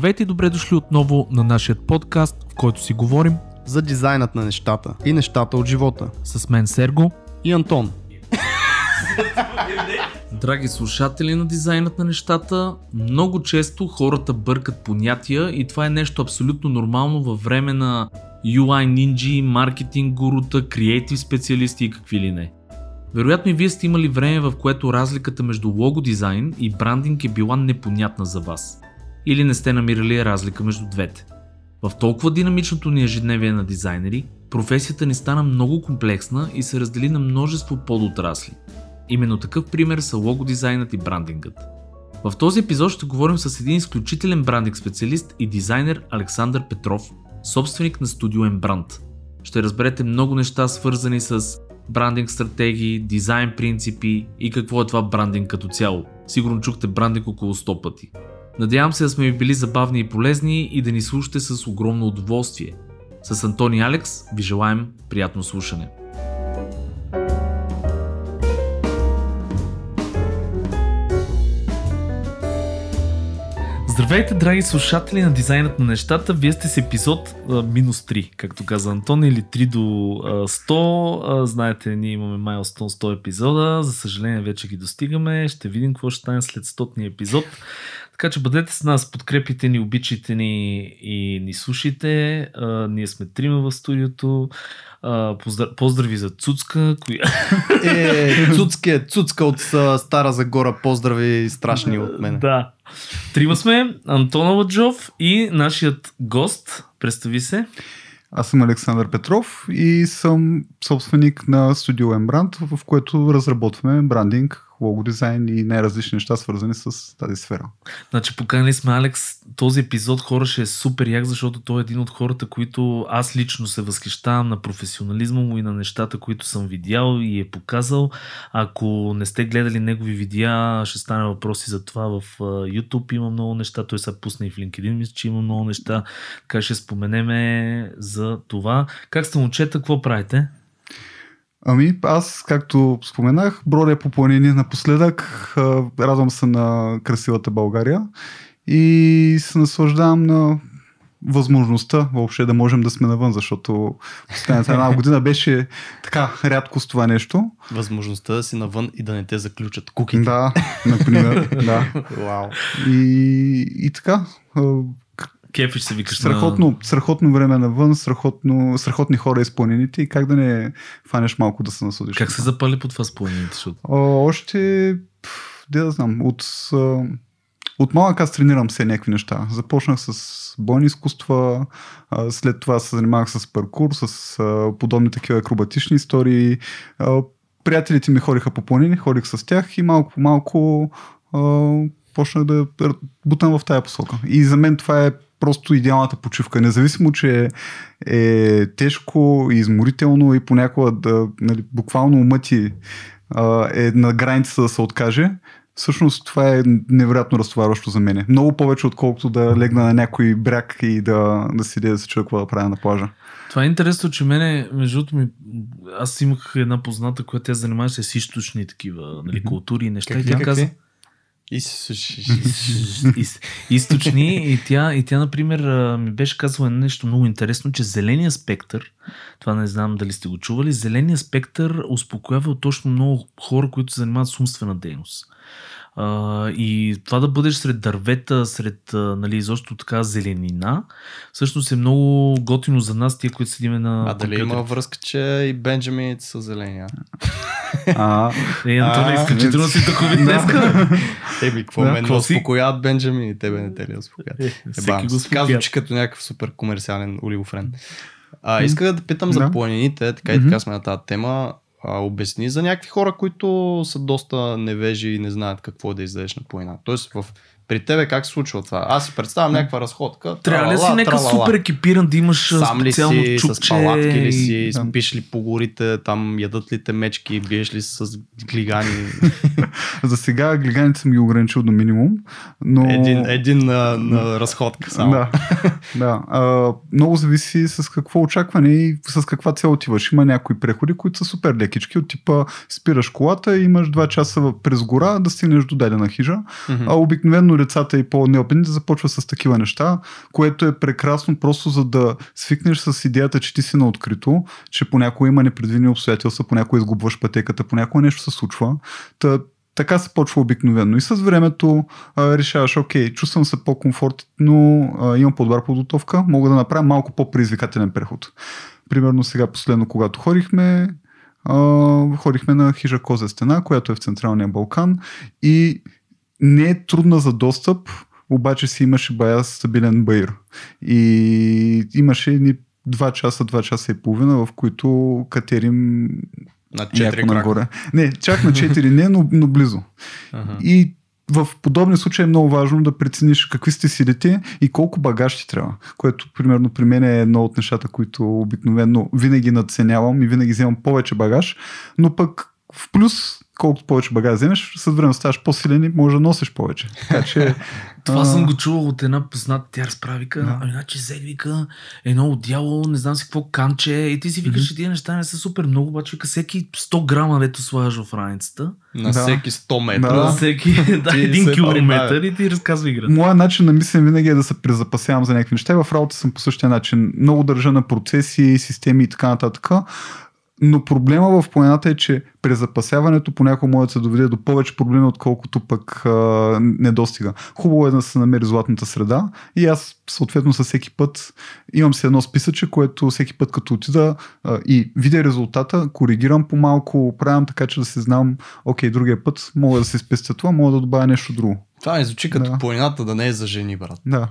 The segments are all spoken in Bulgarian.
Здравейте и добре дошли отново на нашия подкаст, в който си говорим за дизайнът на нещата и нещата от живота. с мен Серго. И Антон. Драги слушатели на дизайнът на нещата, много често хората бъркат понятия и това е нещо абсолютно нормално във време на UI нинджи, маркетинг гурута, креатив специалисти и какви ли не. Вероятно и вие сте имали време, в което разликата между лого дизайн и брандинг е била непонятна за вас. Или не сте намирали разлика между двете. В толкова динамичното ни ежедневие на дизайнери, професията ни стана много комплексна и се раздели на множество подотрасли. Именно такъв пример са лого дизайнът и брандингът. В този епизод ще говорим с един изключителен брандинг специалист и дизайнер Александър Петров, собственик на студио Embrand. Ще разберете много неща свързани с брандинг стратегии, дизайн принципи и какво е това брандинг като цяло. Сигурно чухте брандинг около 100 пъти. Надявам се да сме ви били забавни и полезни и да ни слушате с огромно удоволствие. С Антони Алекс ви желаем приятно слушане. Здравейте, драги слушатели на дизайнът на нещата. Вие сте с епизод минус 3, както каза Антон, или 3 до а, 100. А, знаете, ние имаме майлстон 100 епизода. За съжаление, вече ги достигаме. Ще видим какво ще стане след 100 епизод. Така че бъдете с нас, подкрепите ни, обичайте ни и ни слушайте. А, ние сме трима в студиото. А, поздрав... Поздрави за Цуцка, коя... Е, Цуцка, е Цуцка от Стара Загора. Поздрави страшни от мен. Да. Трима сме, Антон Ладжов и нашият гост. Представи се. Аз съм Александър Петров и съм собственик на студио Embrand, в което разработваме брандинг, лого дизайн и най-различни неща, свързани с тази сфера. Значи поканили сме Алекс. Този епизод хора ще е супер як, защото той е един от хората, които аз лично се възхищавам на професионализма му и на нещата, които съм видял и е показал. Ако не сте гледали негови видеа, ще стане въпроси за това в YouTube. Има много неща. Той се пусна и в LinkedIn, мисля, че има много неща. Така ще споменеме за това. Как сте момчета, какво правите? Ами, аз, както споменах, бродя по планини напоследък. Радвам се на красивата България и се наслаждавам на възможността въобще да можем да сме навън, защото последната една година беше така рядкост това нещо. Възможността да си навън и да не те заключат куките. Да, например. да. Вау. И, и така. Кефиш се викаш Страхотно, страхотно време навън, страхотно, страхотни хора из планините и как да не фанеш малко да се насладиш. Как се запали по това? Защото... О, още, де да знам, от, от малък аз тренирам все някакви неща. Започнах с бойни изкуства, след това се занимавах с паркур, с подобни такива акробатични истории. Приятелите ми ходиха по планини, ходих с тях и малко по малко почнах да бутам в тая посока. И за мен това е просто идеалната почивка. Независимо, че е тежко и изморително и понякога да, нали, буквално умът ти е на границата да се откаже, всъщност това е невероятно разтоварващо за мен. Много повече, отколкото да легна на някой бряг и да, да седя да се чуя какво да правя на плажа. Това е интересно, че мене, между другото ми, аз имах една позната, която тя занимаваше с източни такива, нали, култури и неща. Какви, и тя какви? каза, Източни и тя, и тя, например, ми беше казала нещо много интересно, че зеления спектър, това не знам дали сте го чували, зеления спектър успокоява точно много хора, които се занимават с умствена дейност. А, и това да бъдеш сред дървета, сред, нали, изобщо така зеленина, всъщност е много готино за нас, тия, които седиме на А дали има връзка, че и бенджамините са зелени? а? Е, Антоне, А, изключително си духовит да. днес. Еби, какво Да, мен не какво си? успокояват бенджамини, тебе не те ли успокояват? Е, Еба, го че като някакъв супер комерциален оливофрен. А, исках да питам за планините, така и така сме на тази тема. А, обясни за някакви хора, които са доста невежи и не знаят какво да излезеш на планина. Тоест, в, при тебе как се случва това? Аз си представям някаква разходка. Трябва ли си нека супер екипиран, да имаш Сам ли специално си, чупче? с палатки ли и- си, Да. спиш ли по горите, там ядат ли те мечки, биеш ли с глигани? за сега глиганите съм ги ограничил до минимум, но... Един, един на, на разходка само. Да, да. А, много зависи с какво очакване и с каква цел отиваш. Има някои преходи, които са супер лекички, от типа спираш колата и имаш 2 часа през гора да стигнеш до дадена хижа. А обикновено децата и по-неопитните започва с такива неща, което е прекрасно просто за да свикнеш с идеята, че ти си на открито, че понякога има непредвидени обстоятелства, понякога изгубваш пътеката, понякога нещо се случва. Та, така се почва обикновено. И с времето а, решаваш, окей, чувствам се по-комфортно, а, имам по-добра подготовка, мога да направя малко по-предизвикателен преход. Примерно сега последно, когато ходихме, а, ходихме на хижа Коза стена, която е в Централния Балкан и не е трудна за достъп, обаче си имаше бая стабилен баир. И имаше ни 2 часа, 2 часа и половина, в които катерим На 4 някакво крака. нагоре. Не, чак на 4 не, но, но близо. Ага. И в подобни случаи е много важно да прецениш какви сте силите и колко багаж ти трябва. Което, примерно, при мен е едно от нещата, които обикновено винаги надценявам и винаги вземам повече багаж, но пък в плюс, колкото повече багаж вземеш, с време ставаш по-силен и може да носиш повече. Така че... Това а, съм го чувал от една позната, тя разправи, вика, Да. ами значи взели, вика, едно отдяло, не знам си какво канче, и ти си викаш, че тия неща не са супер много, обаче вика, всеки 100 грама, дето слагаш в раницата, На Да. всеки 100 метра. Да. всеки, да, Ти един километър и ти разказва играта. Моя начин на мислене винаги е да се презапасявам за някакви неща. И в работа съм по същия начин. Много държа на процеси, системи и така нататък. Но проблема в планината е, че презапасяването понякога може да се доведе до повече проблеми, отколкото пък а, не достига. Хубаво е да се намери златната среда и аз съответно със всеки път имам си едно списъче, което всеки път като отида а, и видя резултата, коригирам по-малко, правям така, че да се знам, окей, другия път мога да се спестя това, мога да добавя нещо друго. Това ми звучи като Да. планината да не е за жени, брат. Да.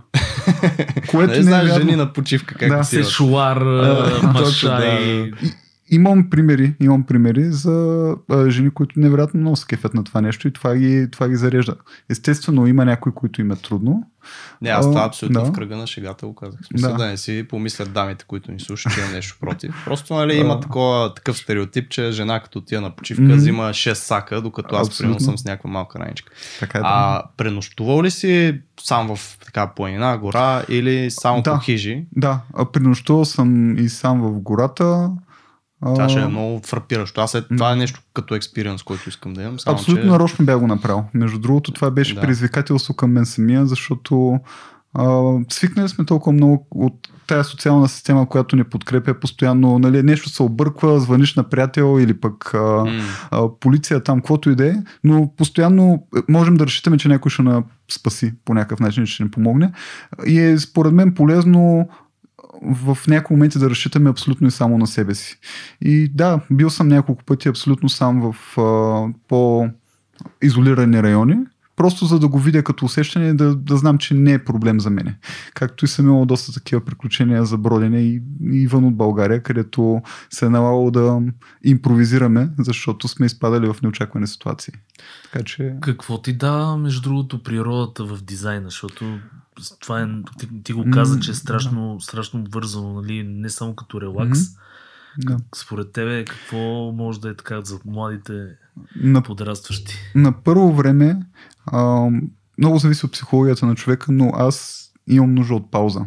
Което не не е знаеш жени на почивка как Да. да, Сешуар, А, маша точно, да. и... Имам примери, имам примери за а, жени, които невероятно много се кефят на това нещо и това ги, това ги зарежда. Естествено, има някои, които им е трудно. Не, аз това абсолютно да. в кръга на шегата го казах. Смисъл Да. да. не си помислят дамите, които ни слушат, че имам нещо против. Просто нали, А. има такова, такъв стереотип, че жена като отива на почивка Мгм. взима 6 сака, докато аз примерно съм с някаква малка раничка. Така е. А пренощувал ли си сам в така планина, гора или само Да. по хижи? да, а пренощувал съм и сам в гората. Това ще е много фрапиращо. Аз е, това е нещо като експириенс, който искам да имам. Само, Абсолютно че... нарочно бях го направил. Между другото, това беше Да. предизвикателство към мен самия, защото а, свикнали сме толкова много от тая социална система, която ни подкрепя постоянно. Нали, нещо се обърква, звъниш на приятел или пък а, а, полиция там, каквото и да е, но постоянно е, можем да разчитаме, че някой ще на спаси по някакъв начин, ще ни помогне. И е според мен полезно в някои моменти да разчитаме абсолютно и само на себе си. И да, бил съм няколко пъти абсолютно сам в а, по-изолирани райони, просто за да го видя като усещане да, да знам, че не е проблем за мене. Както и съм имал доста такива приключения за бродене и, и вън от България, където се е налагало да импровизираме, защото сме изпадали в неочаквани ситуации. Така че... Какво ти дава, между другото, природата в дизайна, защото това е, ти, ти го каза, че е страшно, страшно вързано, нали? не само като релакс. Мгм. Да. Според тебе, какво може да е така за младите На подрастващи? на първо време а, много зависи от психологията на човека, но аз имам нужда от пауза.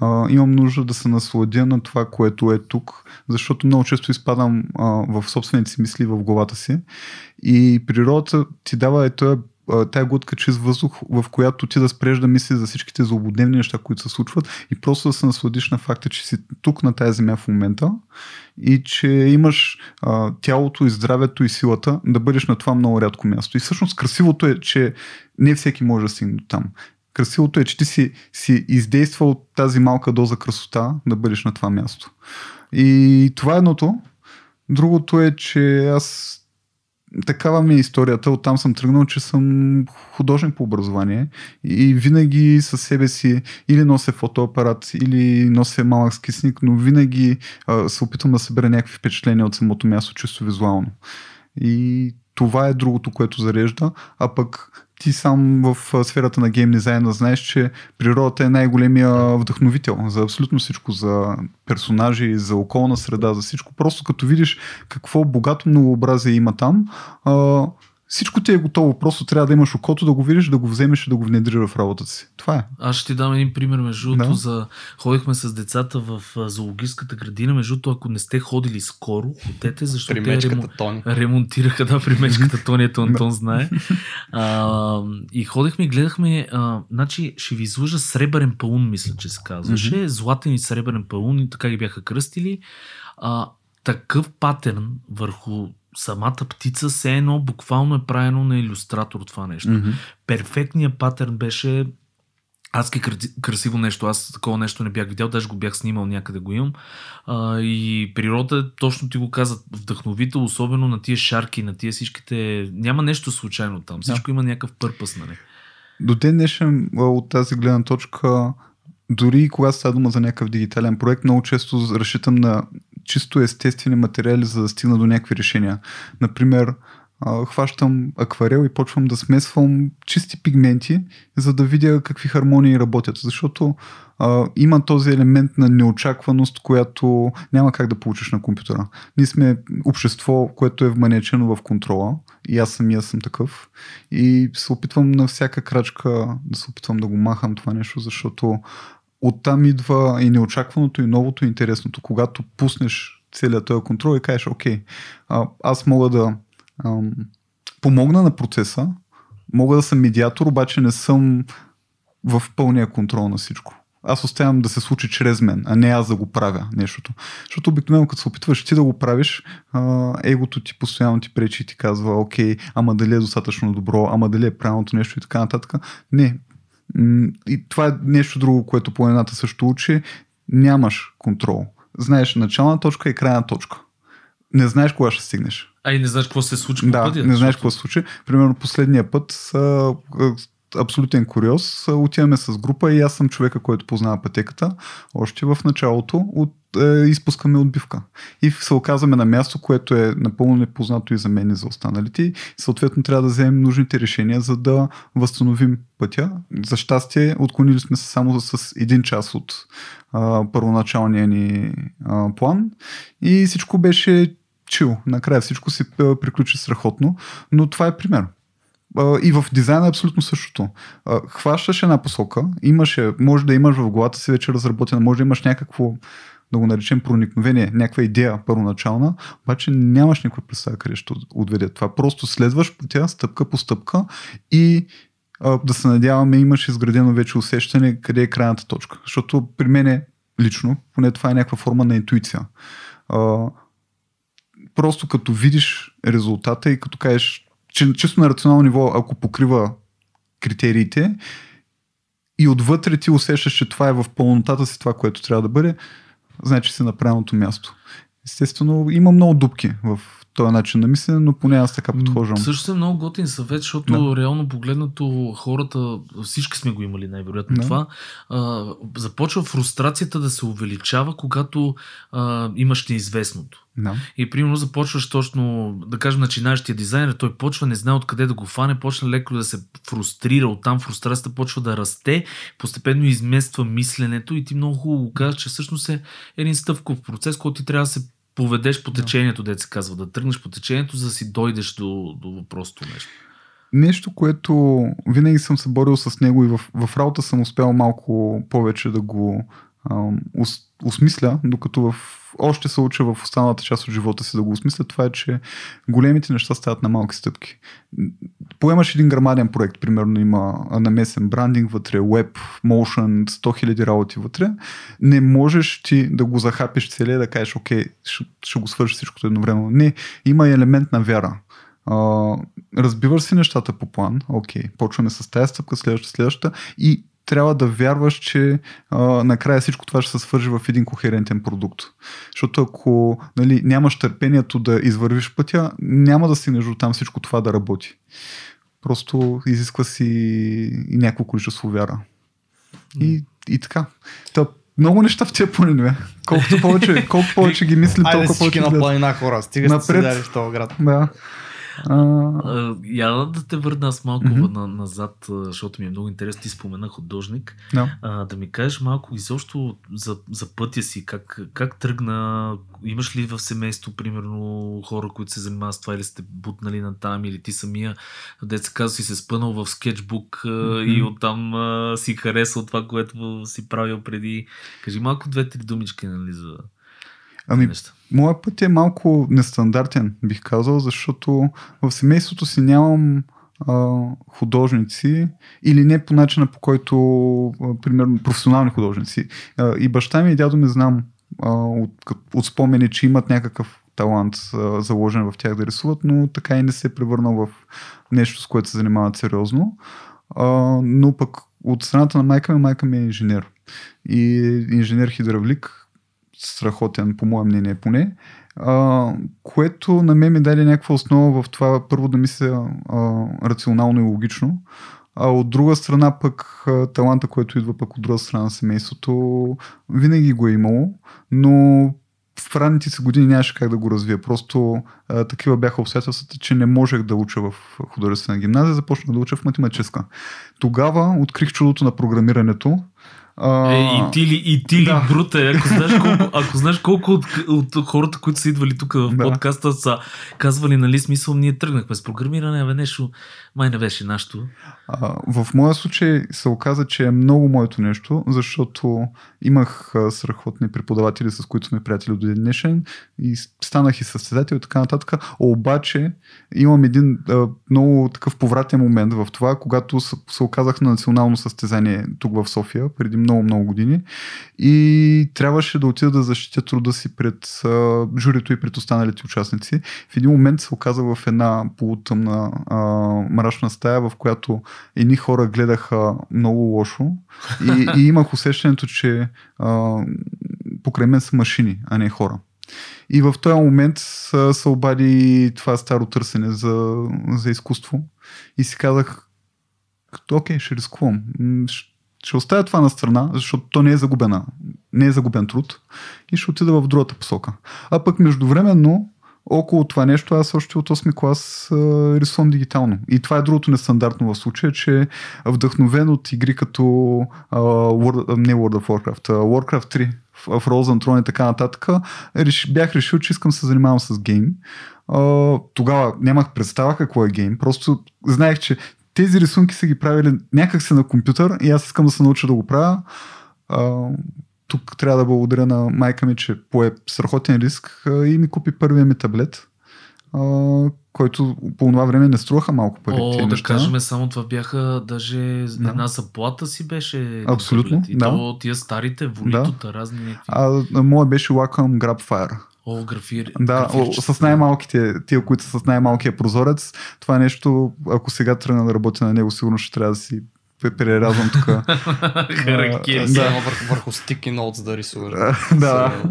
А, имам нужда да се насладя на това, което е тук, защото много често изпадам а, в собствените си мисли в главата си и природата ти дава е тоя, тая глътка чист въздух, в която ти да спреш да мислиш за всичките злободневни неща, които се случват и просто да се насладиш на факта, че си тук на тази земя в момента и че имаш а, тялото и здравето и силата да бъдеш на това много рядко място. И всъщност красивото е, че не всеки може да стигне до там. Красивото е, че ти си, си издействал тази малка доза красота да бъдеш на това място. И това е едното. Другото е, че аз такава ми е историята. Оттам съм тръгнал, че съм художник по образование и винаги със себе си или нося фотоапарат, или нося малък скисник, но винаги а, се опитвам да събера някакви впечатления от самото място, чисто визуално. И това е другото, което зарежда, а пък ти сам в сферата на гейм дизайна знаеш, че природата е най-големия вдъхновител за абсолютно всичко, за персонажи, за околна среда, за всичко. Просто като видиш какво богато многообразие има там, всичко ти е готово, просто трябва да имаш окото да го видиш, да го вземеш и да го внедриш в работата си. Това е. Аз ще ти дам един пример, между другото, Да. за... ходихме с децата в зоологическата градина, между другото, ако не сте ходили скоро, ходете, защото те ремо... Тони. ремонтираха, да, при мечката Тони, ето Антон знае. А, и ходихме и гледахме, а, значи ще ви излъжа сребърен паун, мисля, че се казваше. Златен и сребърен паун, и така ги бяха кръстили. А, такъв патерн върху самата птица, все едно буквално е правено на иллюстратор това нещо. Мгм. Перфектният патърн беше адски краси- красиво нещо. Аз такова нещо не бях видял, даже го бях снимал някъде го имам. А, и природа, точно ти го каза, вдъхновител, особено на тия шарки, на тия всичките... Няма нещо случайно там. Всичко има някакъв пърпъс, нали? До ден днешен от тази гледна точка, дори когато става дума за някакъв дигитален проект, много често разчитам на чисто естествени материали, за да стигна до някакви решения. Например, хващам акварел и почвам да смесвам чисти пигменти, за да видя какви хармонии работят. Защото а, има този елемент на неочакваност, която няма как да получиш на компютъра. Ние сме общество, което е вманечено в контрола и аз самия съм такъв. И се опитвам на всяка крачка да се опитвам да го махам това нещо, защото оттам идва и неочакваното, и новото, и интересното. Когато пуснеш целият този контрол и кажеш, окей, аз мога да ам, помогна на процеса, мога да съм медиатор, обаче не съм в пълния контрол на всичко. Аз оставям да се случи чрез мен, а не аз да го правя нещото. Защото обикновено като се опитваш ти да го правиш, егото ти постоянно ти пречи и ти казва, окей, ама дали е достатъчно добро, ама дали е правилното нещо и така нататък. Не. И това е нещо друго, което по едната също учи. Нямаш контрол. Знаеш начална точка и крайна точка. Не знаеш кога ще стигнеш. А и не знаеш какво се случи по Да, пътя. не знаеш какво се случи. Примерно последния път, абсолютен куриоз, отиваме с група и аз съм човека, който познава пътеката. Още в началото от, изпускаме отбивка. И се оказваме на място, което е напълно непознато и за мен и за останалите. Съответно трябва да вземем нужните решения, за да възстановим пътя. За щастие, отклонили сме се само с един час от а, първоначалния ни а, план и всичко беше чил. Накрая всичко се приключи страхотно, но това е пример. И в дизайна е абсолютно същото. Хващаш една посока, имаше, може да имаш в главата си вече разработена, може да имаш някакво да го наречем проникновение, някаква идея първоначална, обаче нямаш никаква представа къде ще отведе това. Просто следваш пътя стъпка по стъпка и а, да се надяваме имаш изградено вече усещане къде е крайната точка. Защото при мен е лично, поне това е някаква форма на интуиция. А, просто като видиш резултата и като кажеш, че чисто на рационално ниво, ако покрива критериите и отвътре ти усещаш, че това е в пълнотата си това, което трябва да бъде, значи си на правилното място. Естествено, има много дупки в този начин на мислене, но поне аз така подхождам. Също е много готин съвет, защото Да. реално погледнато хората, всички сме го имали най-вероятно Да. това, а, започва фрустрацията да се увеличава, когато а, имаш неизвестното. Да. И примерно започваш точно, да кажем, начинаещия дизайнер, той почва, не знае откъде да го фане, почна леко да се фрустрира, оттам фрустрацията почва да расте, постепенно измества мисленето и ти много хубаво казваш, че всъщност е един стъпков процес, който ти трябва да се поведеш по течението, да. се казва, да тръгнеш по течението, за да си дойдеш до, до въпросното нещо. Нещо, което винаги съм се борил с него и в, в работа съм успял малко повече да го ам, ос, осмисля, докато в, още се уча в останалата част от живота си да го осмисля, това е, че големите неща стават на малки стъпки. Поемаш един грамаден проект, примерно има намесен брандинг вътре, веб, motion, 100 000 работи вътре, не можеш ти да го захапиш целия да кажеш, окей, ще, ще го свърши всичкото едновременно. Не, има и елемент на вяра. А, разбиваш си нещата по план, окей, почваме с тази стъпка, следващата, следващата и трябва да вярваш, че а, накрая всичко това ще се свържи в един кохерентен продукт. Защото ако нали, нямаш търпението да извървиш пътя, няма да стигнеш до там всичко това да работи. Просто изисква си и някакво количество вяра. И, и така. Та, много неща в тия планинове. Колкото повече, колкото повече ги мислим, Айде толкова всички повече на излизат. планина хора, стига сте Напред. седяли в този град. Да. А, Я да те върна аз малко mm-hmm. на, назад, защото ми е много интересно. Ти спомена художник. да. А, да ми кажеш малко изобщо за, за пътя си, как, как тръгна, имаш ли в семейство, примерно, хора, които се занимават с това или сте бутнали на там, или ти самия, деца казва, си се спънал в скетчбук а, и оттам а, си харесал това, което си правил преди. Кажи малко две-три думички, нали, за Ами. Моят път е малко нестандартен, бих казал, защото в семейството си нямам а, художници или не по начина по който, а, примерно, професионални художници. А, и баща ми и дядо ми знам а, от, от спомени, че имат някакъв талант а, заложен в тях да рисуват, но така и не се е превърнал в нещо, с което се занимават сериозно. А, но пък от страната на майка ми, майка ми е инженер. И инженер-хидравлик, страхотен, по мое мнение поне, а, което на мен ми даде някаква основа в това първо да мисля а, рационално и логично, а от друга страна пък таланта, който идва пък от друга страна на семейството, винаги го е имало, но в ранните си години нямаше как да го развия. Просто а, такива бяха обстоятелствата, че не можех да уча в художествена гимназия, започнах да уча в математическа. Тогава открих чудото на програмирането. А, Е, и ти ли, и ти ли да. брута, е, ако знаеш колко, ако знаеш колко от, от хората, които са идвали тук в Да. подкаста, са казвали, нали, смисъл, ние тръгнахме с програмиране, бе, нещо, май не беше нашето. А, в моя случай се оказа, че е много моето нещо, защото имах а, страхотни преподаватели, с които сме приятели до днешен и станах и състезател и така нататък. Обаче имам един а, много такъв повратен момент в това, когато се оказах на национално състезание тук в София, преди много-много години и трябваше да отида да защитя труда си пред журито и пред останалите участници. В един момент се оказах в една полутъмна а, мрачна стая, в която едни хора гледаха много лошо и, и имах усещането, че а, покрай мен са машини, а не хора. И в този момент се обади това старо търсене за, за изкуство и си казах, окей, ще рискувам. Ще оставя това на страна, защото то не е загубена. Не е загубен труд и ще отида в другата посока. А пък междувременно, около това нещо, аз още от 8 клас рисувам дигитално. И това е другото нестандартно в случая, че вдъхновен от игри като а, World, не World of Warcraft, а Warcraft 3, в, в Frozen Throne и така нататък, бях решил, че искам се занимавам с гейм. Тогава нямах представа какво е гейм, просто знаех, че тези рисунки са ги правили някак се на компютър и аз искам да се науча да го правя. А, тук трябва да благодаря на майка ми, че пое страхотен риск а, и ми купи първия ми таблет, а, който по това време не струваха малко пари. О, да неща. кажем, само това бяха даже Да. една заплата си беше. Абсолютно. И да. то тия старите, волитота, разни някакви. А, моя беше Wacom. О, графир. Да, о, с най-малките, тия, които са с най-малкия прозорец. Това нещо, ако сега тръгна да работя на него, сигурно ще трябва да си преразвам тук. Харакири. Да. Върху, върху стики ноутс да рисуваш. да.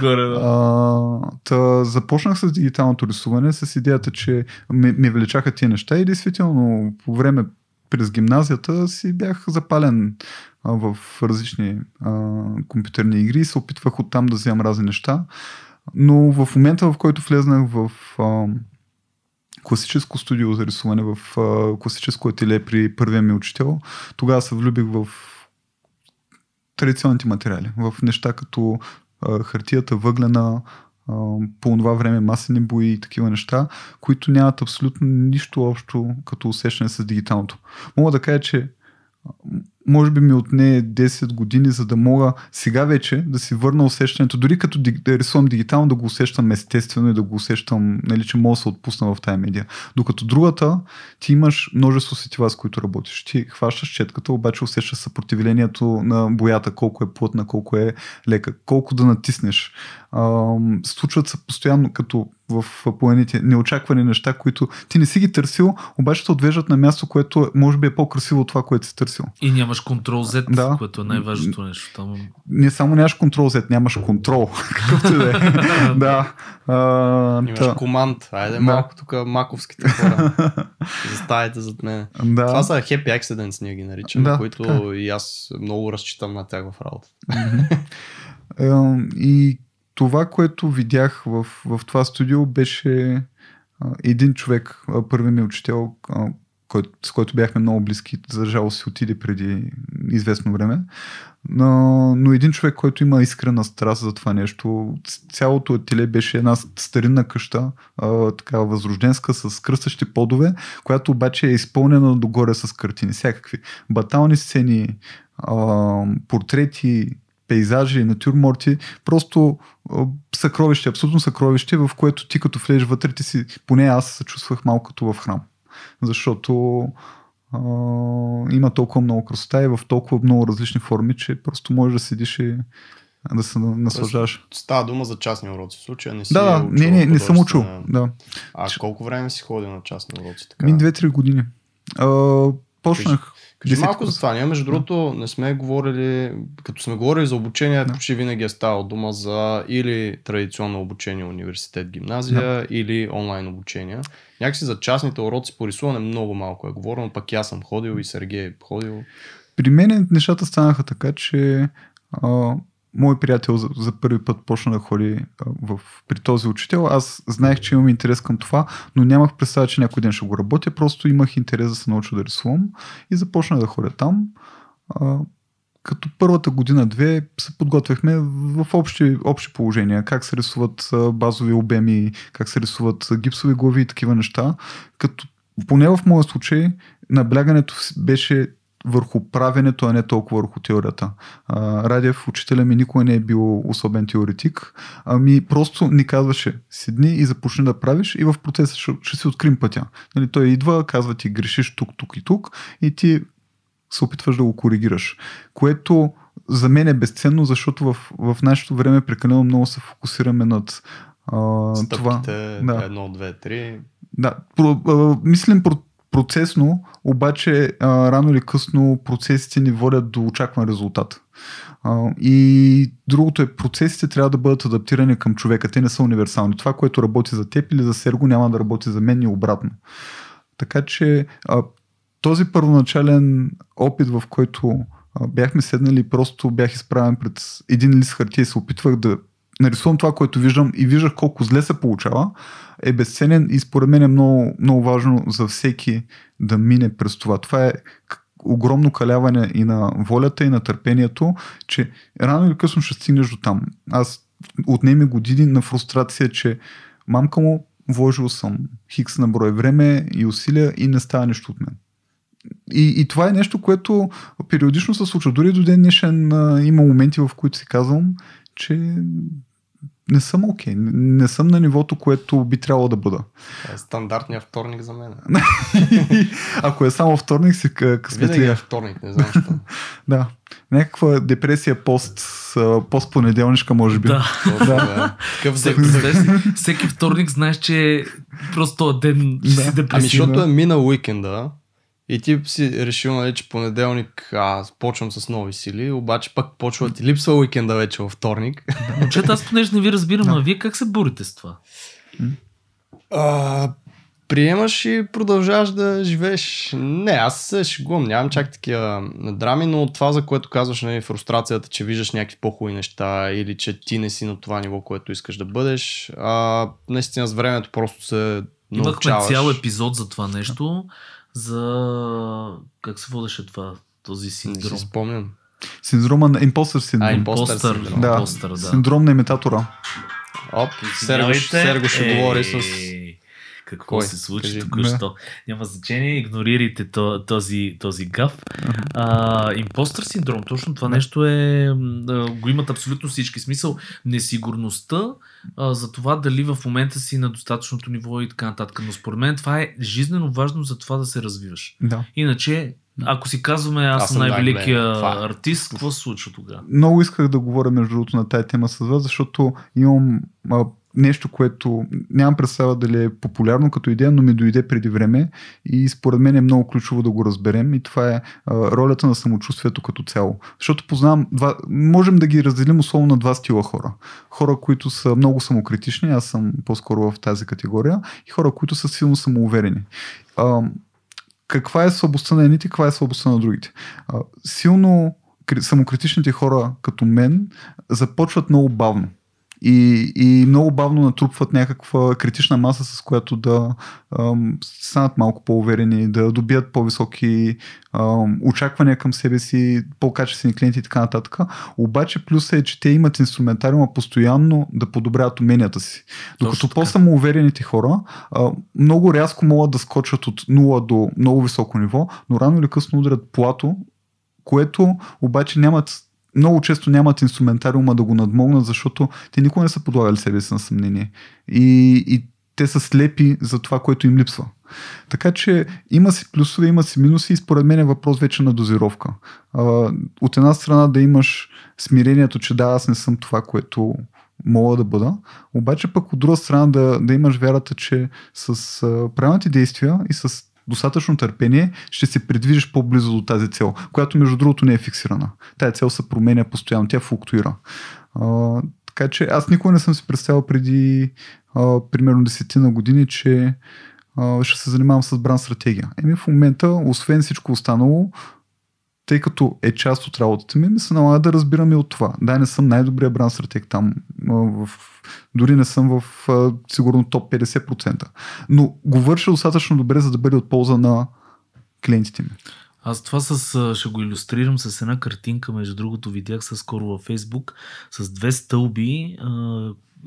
Горе, да. А, та, започнах с дигиталното рисуване с идеята, че ме, ме влечаха тия неща и действително по време през гимназията си бях запален а, в различни а, компютърни игри и се опитвах оттам да вземам разни неща. Но в момента, в който влезнах в а, класическо студио за рисуване, в а, класическо ателие при първия ми учител, тогава се влюбих в традиционните материали, в неща като а, хартията, въглена, а, по това време масени бои и такива неща, които нямат абсолютно нищо общо като усещане с дигиталното. Мога да кажа, че може би ми отне 10 години, за да мога сега вече да си върна усещането, дори като да рисувам дигитално, да го усещам естествено и да го усещам, нали, че мога да се отпусна в тая медия. Докато другата, ти имаш множество сетива, с които работиш. Ти хващаш четката, обаче усещаш съпротивлението на боята, колко е плътна, колко е лека, колко да натиснеш. Ам, случват се постоянно като в планите неочаквани неща, които ти не си ги търсил, обаче те отвеждат на място, което може би е по-красиво от това, което си търсил. И нямаш контрол Z, Да. което е най-важното нещо. Там... Не само нямаш контрол, зет, нямаш контрол. Какъвто да е. да. А, Имаш та, команд. Айде Да. малко тук маковските хора. Заставайте зад мен. да. Това са happy accidents, ние ги наричаме, Да, които така и аз много разчитам на тях в работа. Е, И това, което видях в, в това студио беше а, един човек, а, първи ми учител, а, кой, с който бяхме много близки, за жалост си отиде преди известно време. Но, но един човек, който има искрена страст за това нещо, цялото теле беше една старинна къща, а, така възрожденска, с кръстащи подове, която обаче е изпълнена догоре с картини, всякакви. Батални сцени, а, портрети, пейзажи, натюрморти, просто съкровище, абсолютно съкровище, в което ти като влезеш вътре, ти си, поне аз се чувствах малко като в храм. Защото а, има толкова много красота и в толкова много различни форми, че просто можеш да седиш и да се наслаждаваш. Става дума за частни уроци. В случая не си Да, да, учил не, не, не съм учил. Да. А колко време си ходил на частни уроци? Така? Ми 2-3 години. А, почнах. Кажи 10 малко за това. Ние, между другото, не сме говорили, като сме говорили за обучение, Да. почти винаги е ставало дума за или традиционно обучение университет, гимназия, или онлайн обучение. Някакси за частните уроци по рисуване много малко е говорено, пък аз съм ходил и Сергей е ходил. При мен нещата станаха така, че а, мой приятел за, за първи път почна да ходи в, при този учител. Аз знаех, че имам интерес към това, но нямах представа, че някой ден ще го работя. Просто имах интерес да се науча да рисувам и започнах да ходя там. А, като първата година-две се подготвяхме в общи, общи положения. Как се рисуват базови обеми, как се рисуват гипсови глави и такива неща. Като поне в моя случай наблягането беше върху правенето, а не толкова върху теорията. А, Радев, учителя ми, никога не е бил особен теоретик, ами просто ни казваше, седни и започни да правиш и в процеса ще, ще си открим пътя. Нали, той идва, казва ти грешиш тук, тук и тук и ти се опитваш да го коригираш. Което за мен е безценно, защото в, в нашето време прекалено много се фокусираме над а, това. Стъпките, Да. едно, две, три. Да, про, а, мислим про, процесно, обаче а, рано или късно процесите ни водят до очакван резултат. А, и другото е, процесите трябва да бъдат адаптирани към човека. Те не са универсални. Това, което работи за теб или за Серго, няма да работи за мен и обратно. Така че а, този първоначален опит, в който а, бяхме седнали просто бях изправен пред един лист хартия и се опитвах да нарисувам това, което виждам и виждах колко зле се получава, е безценен и според мен е много, много важно за всеки да мине през това. Това е огромно каляване и на волята и на търпението, че рано или късно ще стигнеш до там. Аз отнеме години на фрустрация, че мамка му вложил съм хикс на брой време и усилия и не става нищо от мен. И, и това е нещо, което периодично се случва. Дори до ден днешен има моменти, в които си казвам, че не съм окей. Okay. Не съм на нивото, което би трябвало да бъда. Това е стандартният вторник за мен. Ако е само вторник, си къ- Винаги е късметлия. вторник, не знам защо. Да. Някаква депресия пост, а, пост-понеделнишка, може би. Да. Да. Такъв всеки вторник знаеш, че просто този ден Да. си Ами, депресивен. защото е минал уикенда и ти си решил, нали, че понеделник аз почвам с нови сили, обаче пък почва ти липсва уикенда вече във вторник. Момчета, аз понеже не ви разбирам, а вие как се борите с това? А, приемаш и продължаваш да живееш. Не, аз се шегувам, нямам чак такива драми, но това, за което казваш, нали, фрустрацията, че виждаш някакви по-хубави неща или че ти не си на това ниво, което искаш да бъдеш, а, наистина с времето просто се Имахме научаваш. цял епизод за това нещо, за... Как се водеше това? Този Не синдром. си спомням. Синдрома на импостър синдром. А, импостър Импостър. синдром. да. импостър, да. Синдром на имитатора. Оп, Серго, Серго ще говори с... Какво Кой? се случи току-що? Няма значение, игнорирайте то- този, този гаф. А, импостър синдром, точно това Да. нещо е, а, го имат абсолютно всички. Смисъл, несигурността а, за това дали в момента си на достатъчното ниво и така нататък. Но според мен това е жизненно важно за това да се развиваш. Да. Иначе, ако си казваме аз, Аз съм най-великия. Това е. артист, какво се случва тогава? Много исках да говоря между другото на тая тема с вас, защото имам нещо, което нямам представа дали е популярно като идея, но ми дойде преди време и според мен е много ключово да го разберем и това е ролята на самочувствието като цяло. Защото познавам, два, можем да ги разделим условно на два стила хора. Хора, които са много самокритични, аз съм по-скоро в тази категория, и хора, които са силно самоуверени. А, каква е слабостта на едните, каква е слабостта на другите? А, силно кри- самокритичните хора като мен започват много бавно. И, и много бавно натрупват някаква критична маса, с която да ам, станат малко по-уверени, да добият по-високи ам, очаквания към себе си, по-качествени клиенти и така нататък. Обаче плюс е, че те имат инструментариума постоянно да подобряват уменията си. Докато по-самоуверените хора а, много рязко могат да скочат от 0 до много високо ниво, но рано или късно удрят плато, което обаче нямат много често нямат инструментариума да го надмогнат, защото те никога не са подлагали себе си на съмнение. И, и те са слепи за това, което им липсва. Така че има си плюсове, има си минуси и според мен е въпрос вече на дозировка. От една страна да имаш смирението, че да, аз не съм това, което мога да бъда, обаче пък от друга страна да, да имаш вярата, че с а, правилните действия и с достатъчно търпение, ще се придвижиш по-близо до тази цел, която между другото не е фиксирана. Тая цел се променя постоянно, тя флуктуира. А, така че аз никога не съм си представил преди а, примерно десетина години, че а, ще се занимавам с бран стратегия. Еми в момента, освен всичко останало, тъй като е част от работата ми, ми се налага да разбирам и от това. Да, не съм най-добрия бран стратег там. В, дори не съм в сигурно топ 50%. Но го върша достатъчно добре, за да бъде от полза на клиентите ми. Аз това с, ще го иллюстрирам с една картинка, между другото видях със скоро във Фейсбук, с две стълби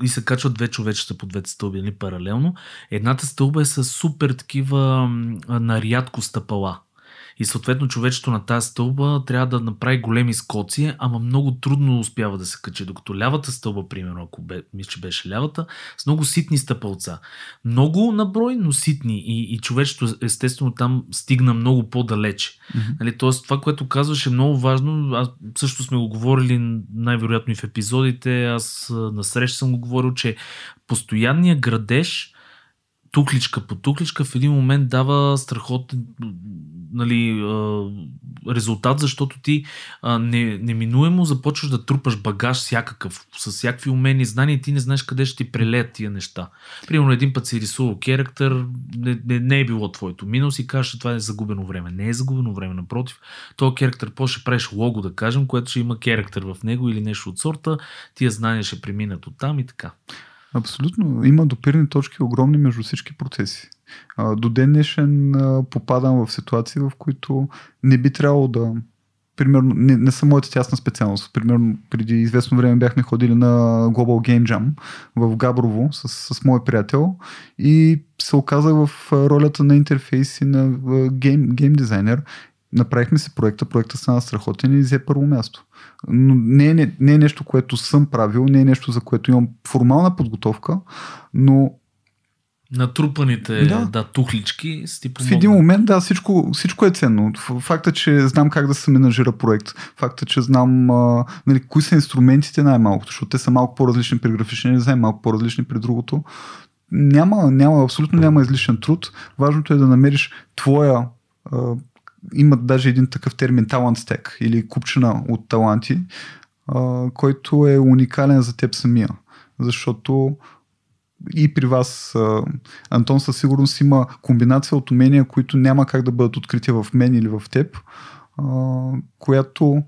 и се качват две човечета по двете стълби, нали, паралелно. Едната стълба е с супер такива нарядко стъпала. И съответно човечето на тази стълба трябва да направи големи скоци, ама много трудно успява да се качи. Докато лявата стълба, примерно, ако бе, мисля, че беше лявата, с много ситни стъпалца. Много наброй, но ситни. И, и човечето, естествено, там стигна много по-далече. Mm-hmm. Нали, тоест, това, което казваш е много важно. Аз също сме го говорили най-вероятно и в епизодите. Аз на среща съм го говорил, че постоянният градеж тукличка по тукличка в един момент дава страхотен нали, резултат, защото ти не, неминуемо започваш да трупаш багаж всякакъв, с всякакви умения знания и ти не знаеш къде ще ти прелеят тия неща. Примерно един път си рисувал керактер, не, не, не е било твоето минус и кажеш, че това е загубено време. Не е загубено време, напротив. Този керактер по ще правиш лого, да кажем, което ще има керактер в него или нещо от сорта, тия знания ще преминат от там и така. Абсолютно. Има допирни точки огромни между всички процеси. До ден днешен попадам в ситуации, в които не би трябвало да примерно, не, не съм моята тясна специалност. Примерно, преди известно време бяхме ходили на Global Game Jam в Габрово с, с мой приятел и се оказах в ролята на интерфейс и на гейм, гейм дизайнер. Направихме си проекта, проекта стана страхотен и взе първо място. Но не е, не, не е нещо, което съм правил, не е нещо, за което имам формална подготовка, но Натрупаните да. да, тухлички с ти В един момент, да, всичко, всичко е ценно. Факта, че знам как да се менажира проект, факта, че знам а, нали, кои са инструментите най-малкото, защото те са малко по-различни при графичния дизайн, малко по-различни при другото. Няма, няма, абсолютно няма излишен труд. Важното е да намериш твоя а, имат даже един такъв термин талант стек или купчина от таланти, а, който е уникален за теб самия. Защото и при вас, а, Антон, със сигурност има комбинация от умения, които няма как да бъдат открити в мен или в теб, а, която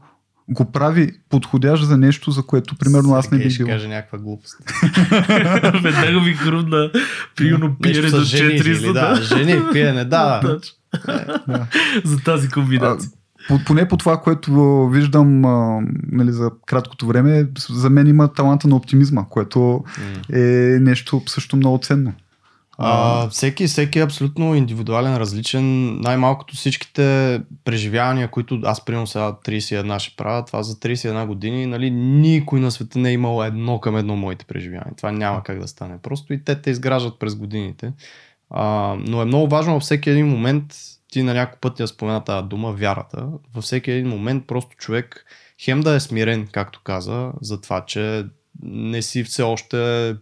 го прави подходящ за нещо, за което примерно аз не бих бил. Ще каже някаква глупост. Веднага ми хрумна примерно пиене до 400. Да, жени, пиене, да. да. за тази комбинация. А, поне по това, което виждам а, нали, за краткото време, за мен има таланта на оптимизма, което mm. е нещо също много ценно. А, всеки, всеки е абсолютно индивидуален, различен. Най-малкото всичките преживявания, които аз примерно сега 31 ще правя, това за 31 години, нали, никой на света не е имал едно към едно моите преживявания. Това няма как да стане. Просто и те те изграждат през годините. А, но е много важно във всеки един момент, ти на няколко пъти я спомена тази дума, вярата. Във всеки един момент просто човек хем да е смирен, както каза, за това, че не си все още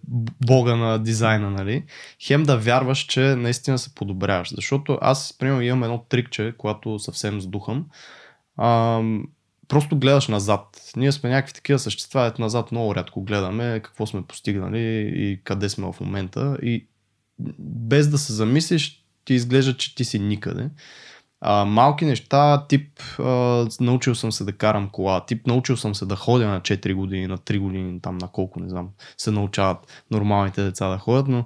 бога на дизайна, нали? Хем да вярваш, че наистина се подобряваш. Защото аз, примерно, имам едно трикче, когато съвсем сдухам. Ам, просто гледаш назад. Ние сме някакви такива същества, ето назад много рядко гледаме какво сме постигнали и къде сме в момента. И без да се замислиш, ти изглежда, че ти си никъде. А, малки неща, тип а, научил съм се да карам кола, тип научил съм се да ходя на 4 години, на 3 години, там на колко, не знам, се научават нормалните деца да ходят, но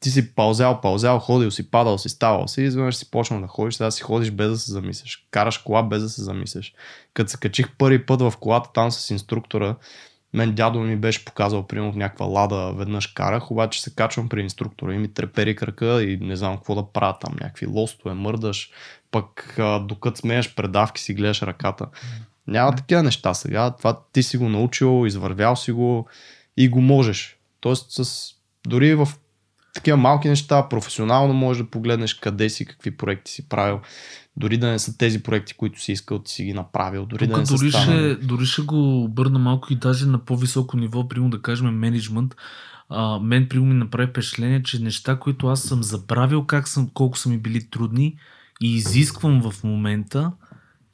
ти си паузял, паузял, ходил си, падал си, ставал си, изведнъж си почнал да ходиш, сега си ходиш без да се замислиш. Караш кола без да се замислиш. Като се качих първи път в колата там с инструктора, мен дядо ми беше показал, примерно, в някаква лада веднъж карах, обаче се качвам при инструктора и ми трепери кръка и не знам какво да правя там, някакви лостове, мърдаш, пък докато смееш предавки си гледаш ръката. Няма такива неща сега, това ти си го научил, извървял си го и го можеш. Тоест с, дори в такива малки неща, професионално можеш да погледнеш къде си, какви проекти си правил. Дори да не са тези проекти, които си искал, ти си ги направил. Дори Тук да не дори, са станали. ще, дори ще го обърна малко и даже на по-високо ниво, примерно да кажем менеджмент. А, мен примерно ми направи впечатление, че неща, които аз съм забравил как съм, колко са ми били трудни и изисквам в момента,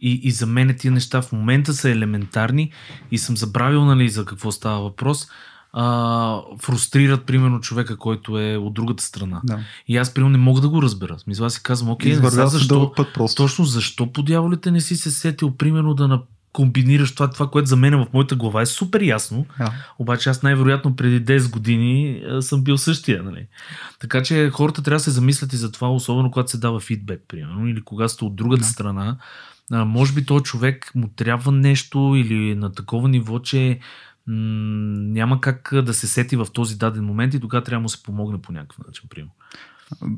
и, и за мен тия неща в момента са елементарни и съм забравил нали, за какво става въпрос, а, фрустрират примерно човека, който е от другата страна. Да. И аз примерно не мога да го разбера. Смисъл, аз си казвам, окей, не, защо, път просто. точно защо по дяволите не си се сетил, примерно, да на комбинираш това, това, което за мен в моята глава е супер ясно, Да. обаче аз най-вероятно преди 10 години а, съм бил същия. Нали? Така че хората трябва да се замислят и за това, особено когато се дава фидбек, примерно, или когато сте от другата Да. страна. А, може би този човек му трябва нещо или е на такова ниво, че няма как да се сети в този даден момент и тогава трябва да му се помогне по някакъв начин. Примерно.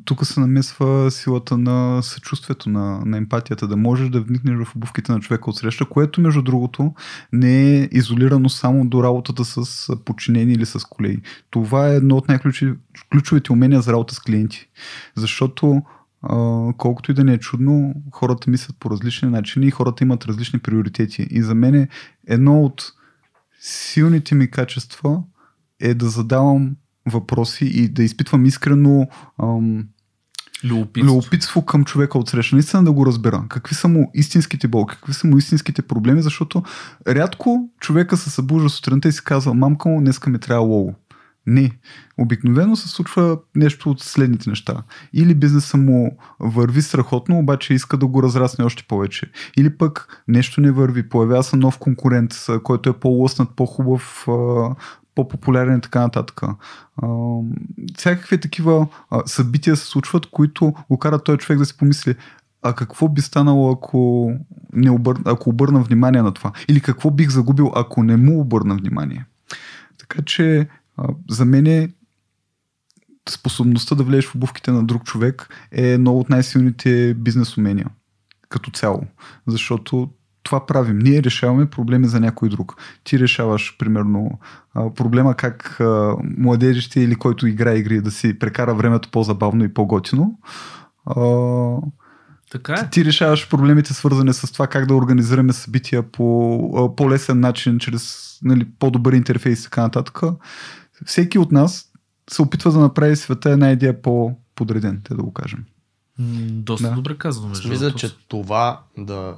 Тук се намесва силата на съчувствието, на, на емпатията, да можеш да вникнеш в обувките на човека от среща, което между другото не е изолирано само до работата с подчинени или с колеги. Това е едно от най-ключовите умения за работа с клиенти. Защото колкото и да не е чудно, хората мислят по различни начини и хората имат различни приоритети. И за мен е едно от силните ми качества е да задавам въпроси и да изпитвам искрено ам, Любопитство. любопитство към човека от среща. Наистина да го разбера. Какви са му истинските болки, какви са му истинските проблеми, защото рядко човека се събужда сутринта и си казва, мамка му, днеска ми трябва лого. Не. Обикновено се случва нещо от следните неща. Или бизнеса му върви страхотно, обаче иска да го разрасне още повече. Или пък нещо не върви, появява се нов конкурент, който е по-лъснат, по-хубав, по-популярен и така нататък. А, всякакви такива събития се случват, които го карат този човек да си помисли а какво би станало, ако, не обър... ако обърна внимание на това? Или какво бих загубил, ако не му обърна внимание? Така че а, за мен е способността да влезеш в обувките на друг човек е едно от най-силните бизнес умения като цяло. Защото това правим. Ние решаваме проблеми за някой друг. Ти решаваш, примерно, проблема как младежите или който играе игри да си прекара времето по-забавно и по-готино. Така е. ти, ти решаваш проблемите свързани с това как да организираме събития по по-лесен начин, чрез нали, по-добър интерфейс и така нататък. Всеки от нас се опитва да направи света една идея по-подреден, те да го кажем. Доста Да. добре казано. Между мисля, че това да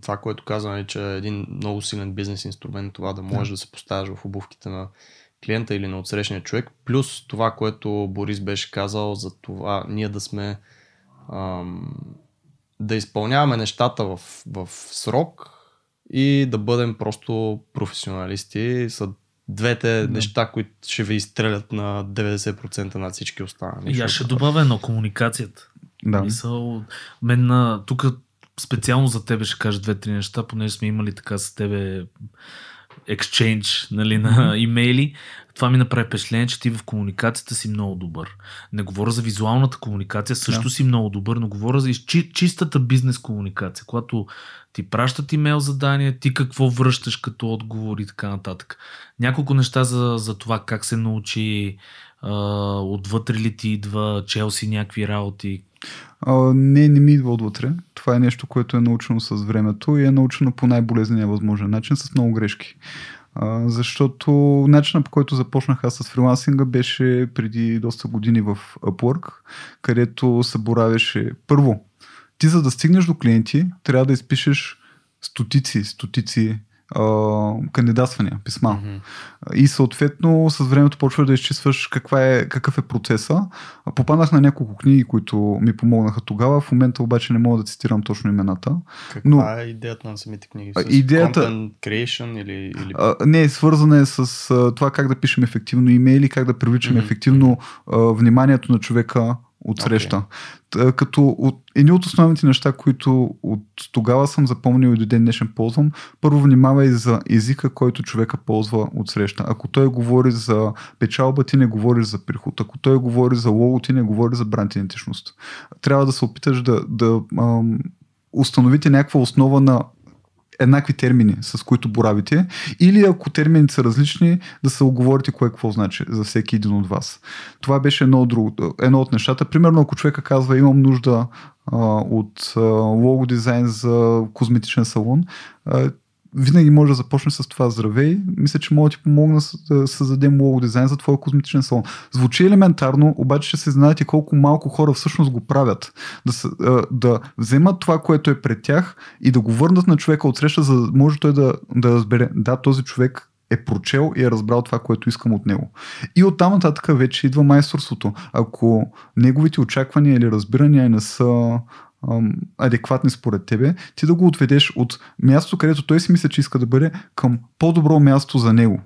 това, което казваме, че е един много силен бизнес инструмент, това да можеш да, се поставяш в обувките на клиента или на отсрещния човек, плюс това, което Борис беше казал за това ние да сме ам, да изпълняваме нещата в, в срок и да бъдем просто професионалисти са двете Да. неща, които ще ви изстрелят на 90% на всички останали. И аз ще добавя едно комуникацията. Да. Мисъл, мен на, тук специално за тебе ще кажа две-три неща, понеже сме имали така с тебе exchange нали, на имейли. Това ми направи впечатление, че ти в комуникацията си много добър. Не говоря за визуалната комуникация, също Да. си много добър, но говоря за чистата бизнес комуникация, когато ти пращат имейл задание, ти какво връщаш като отговор и така нататък. Няколко неща за, за това как се научи, а, отвътре ли ти идва, чел си някакви работи, А, не, не ми идва отвътре. Това е нещо, което е научено с времето и е научено по най-болезнения възможен начин, с много грешки. А, защото начинът по който започнах аз с фрилансинга беше преди доста години в Upwork, където се боравеше първо. Ти за да стигнеш до клиенти, трябва да изпишеш стотици, стотици а, кандидатствания, писма. Мгм. И съответно с времето почваш да изчистваш каква е, какъв е процеса. Попаднах на няколко книги, които ми помогнаха тогава. В момента обаче не мога да цитирам точно имената. Каква Но- е идеята на самите книги? С идеята- Content creation или... или... А, не, свързана е с а, това как да пишем ефективно имейли, как да привличаме Мгм. ефективно а, вниманието на човека от среща. Т- Като от, едни от основните неща, които от тогава съм запомнил и до ден днешен ползвам, първо внимавай за езика, който човека ползва от среща. Ако той говори за печалба, ти не говориш за приход. Ако той говори за лого, ти не говориш за бранд идентичност. Трябва да се опиташ да, да ам, установите някаква основа на еднакви термини, с които боравите, или ако термините са различни, да се оговорите кое какво значи за всеки един от вас. Това беше едно от, друго, едно от нещата. Примерно, ако човека казва, имам нужда а, от лого дизайн за козметичен салон, а, винаги може да започне с това здравей. Мисля, че мога да ти помогна да създадем лого дизайн за твоя козметичен салон. Звучи елементарно, обаче ще се знаете колко малко хора всъщност го правят. Да, да вземат това, което е пред тях и да го върнат на човека от среща, за да може той да, да разбере, да, този човек е прочел и е разбрал това, което искам от него. И оттам нататък вече идва майсторството. Ако неговите очаквания или разбирания не са адекватни според тебе, ти да го отведеш от място, където той си мисля, че иска да бъде, към по-добро място за него.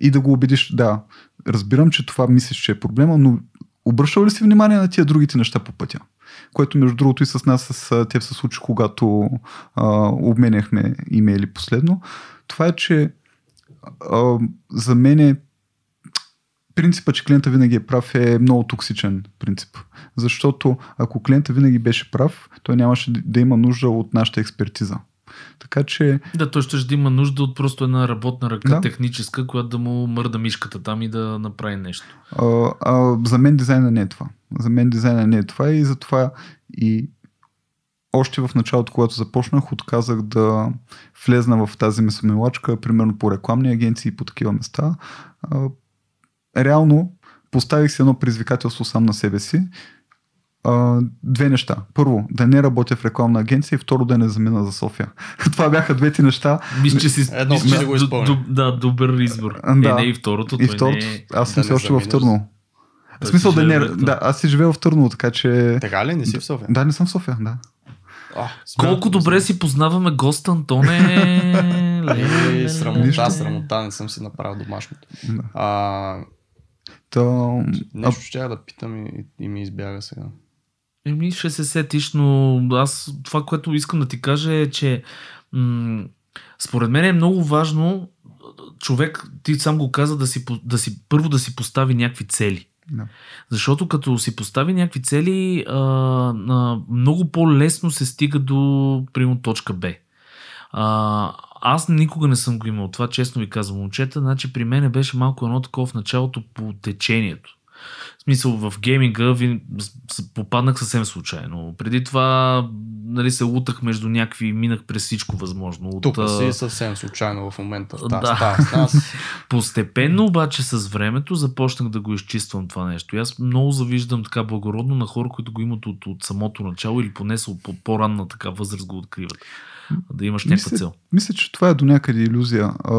И да го убедиш, да, разбирам, че това мислиш, че е проблема, но обръщал ли си внимание на тия другите неща по пътя? Което между другото и с нас, с теб се случи, когато а, обменяхме имейли последно. Това е, че а, за мен е принципа, че клиента винаги е прав е много токсичен принцип. Защото ако клиента винаги беше прав, той нямаше да има нужда от нашата експертиза. Така че Да, той ще да има нужда от просто една работна ръка, Да. техническа, която да му мърда мишката там и да направи нещо. а, а, за мен дизайна не е това. За мен дизайна не е това и затова и още в началото, когато започнах, отказах да влезна в тази месомилачка, примерно по рекламни агенции и по такива места. Реално поставих си едно предизвикателство сам на себе си. А, две неща. Първо, да не работя в рекламна агенция и второ, да не замина за София. Това бяха двете неща. Мисля, че си Едно мисля, че го изпълня. Да, добър избор. Да. Е, не и второто. И второто, Не е... аз съм да все не още в. Търново. В смисъл да не... Да, аз си живея в Търново, така че... Така ли? Не си в София? Да, не съм в София, да. А, Колко добре си познаваме гост Антоне. Е, леле, срамота, срамота, не съм си направил домашното. да. А, То... нещо ще да питам и, и ми избяга сега. Еми, ще се сетиш, но аз това, което искам да ти кажа е, че м- според мен е много важно човек, ти сам го каза, да си, да си първо да си постави някакви цели. Да. Защото като си постави някакви цели, а, а, много по-лесно се стига до, примерно, точка Б. А, аз никога не съм го имал това, честно ви казвам, момчета. Значи при мен беше малко едно такова в началото по течението. В смисъл, в гейминга ви, попаднах съвсем случайно. Преди това нали, се лутах между някакви, минах през всичко възможно. От, Тук си съвсем случайно в момента. Та, Да. да. С нас. Постепенно обаче с времето започнах да го изчиствам това нещо. И аз много завиждам така благородно на хора, които го имат от, от самото начало или поне са по по-ранна така възраст го откриват. Да имаш някаква Мисля- цел. Мисля, че това е до някъде иллюзия, а,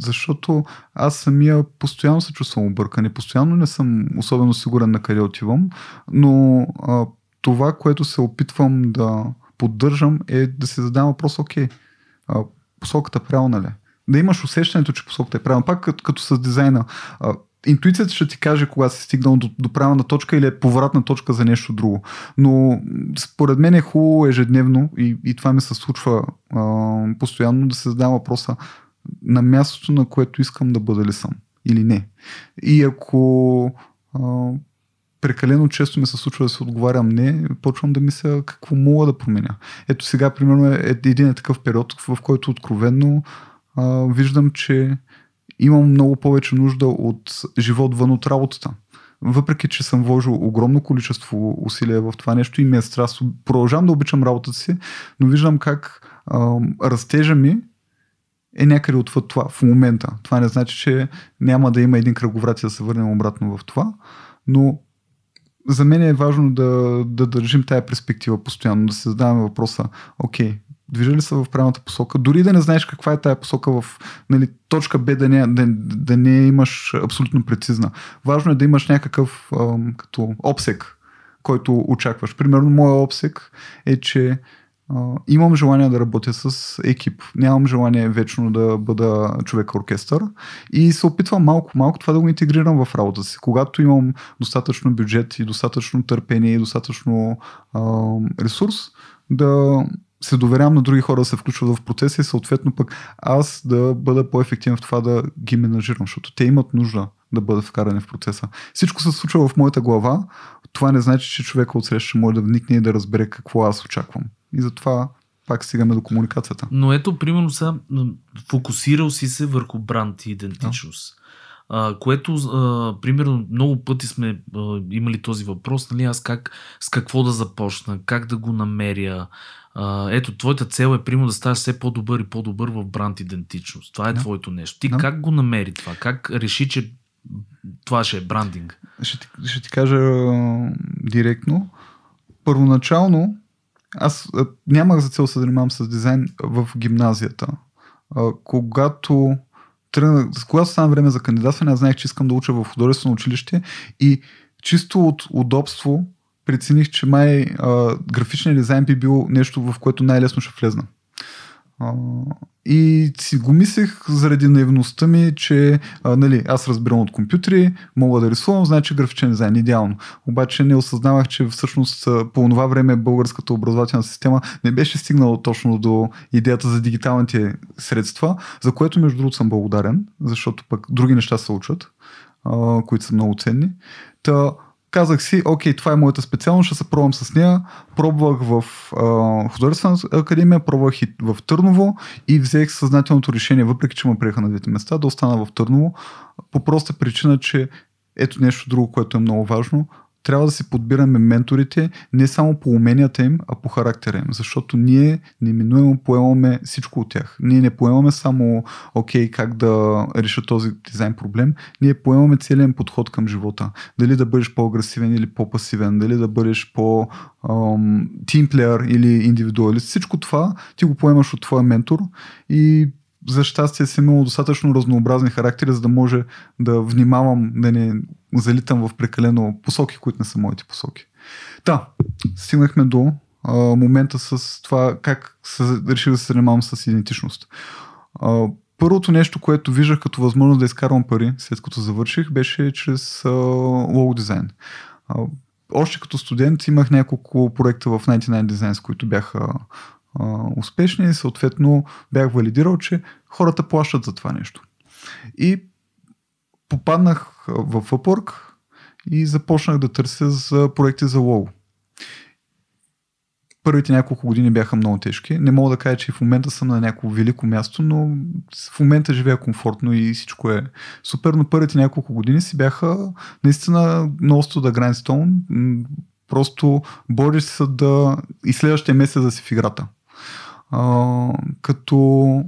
защото аз самия постоянно се чувствам объркан и постоянно не съм особено сигурен на къде отивам, но а, това, което се опитвам да поддържам е да се задам въпрос, окей, а, посоката правилна ли? е? Да имаш усещането, че посоката е правилна. Пак като, като с дизайна. А, интуицията ще ти каже кога си стигнал до, до правилна точка или е повратна точка за нещо друго. Но според мен е хубаво ежедневно и, и това ми се случва а, постоянно да се задам въпроса на мястото, на което искам да бъда ли съм или не. И ако а, прекалено често ми се случва да се отговарям не, почвам да мисля какво мога да променя. Ето сега, примерно, е един е такъв период, в който откровенно а, виждам, че имам много повече нужда от живот вън от работата. Въпреки, че съм вложил огромно количество усилия в това нещо и ми е страст, продължавам да обичам работата си, но виждам как а, растежа ми е някъде отвъд това в момента. Това не значи, че няма да има един кръговрат и да се върнем обратно в това, но за мен е важно да, да държим тая перспектива постоянно, да се задаваме въпроса, окей, движили са в правилната посока, дори да не знаеш каква е тая посока в нали, точка Б, да не, да, да не имаш абсолютно прецизна. Важно е да имаш някакъв ам, като обсек, който очакваш. Примерно, моят обсек е, че Uh, имам желание да работя с екип. Нямам желание вечно да бъда човек оркестър и се опитвам малко-малко това да го интегрирам в работа си. Когато имам достатъчно бюджет и достатъчно търпение и достатъчно uh, ресурс, да се доверявам на други хора да се включват в процеса и съответно пък аз да бъда по-ефективен в това да ги менажирам, защото те имат нужда да бъдат вкарани в процеса. Всичко се случва в моята глава, това не значи, че човека отсреща ще може да вникне и да разбере какво аз очаквам. И затова пак стигаме до комуникацията. Но ето, примерно, сега фокусирал си се върху бранд и идентичност. Да. А, което, а, примерно, много пъти сме а, имали този въпрос, нали, аз как, с какво да започна, как да го намеря. А, ето, твоята цел е, примерно, да ставаш все по-добър и по-добър в бранд идентичност. Това е да. твоето нещо. Ти да. как го намери това? Как реши, че това ще е брандинг? Ще ти, ще ти кажа директно. Първоначално аз нямах за цел се занимавам с дизайн в гимназията. А, когато тръгнах, когато стана време за кандидатстване, аз знаех, че искам да уча в художествено училище и чисто от удобство прецених, че май а, графичният дизайн би бил нещо, в което най-лесно ще влезна. А, и си го мислех заради наивността ми, че а, нали, аз разбирам от компютри, мога да рисувам, значи графичен дизайн идеално. Обаче не осъзнавах, че всъщност по това време българската образователна система не беше стигнала точно до идеята за дигиталните средства, за което между другото съм благодарен, защото пък други неща се учат, а, които са много ценни. Та, казах си, окей, това е моята специалност, ще се пробвам с нея. Пробвах в а, художествена академия, пробвах и в Търново и взех съзнателното решение, въпреки че ме приеха на двете места, да остана в Търново, по проста причина, че ето нещо друго, което е много важно трябва да си подбираме менторите не само по уменията им, а по характера им, защото ние неминуемо поемаме всичко от тях. Ние не поемаме само, окей, как да реша този дизайн проблем, ние поемаме целият подход към живота. Дали да бъдеш по-агресивен или по-пасивен, дали да бъдеш по тимплеер или индивидуалист. Всичко това ти го поемаш от твоя ментор и за щастие съм имал достатъчно разнообразни характери, за да може да внимавам да не залитам в прекалено посоки, които не са моите посоки. Та, стигнахме до а, момента с това как се, реших да се занимавам с идентичност. А, първото нещо, което виждах като възможност да изкарвам пари, след като завърших, беше чрез а, лого дизайн. А, още като студент имах няколко проекта в 99 Designs, които бяха успешни и съответно бях валидирал, че хората плащат за това нещо. И попаднах в Upwork и започнах да търся за проекти за лого. Първите няколко години бяха много тежки. Не мога да кажа, че в момента съм на някакво велико място, но в момента живея комфортно и всичко е супер, но първите няколко години си бяха наистина много да grindstone. Просто бориш се да и следващия месец да си в играта. Като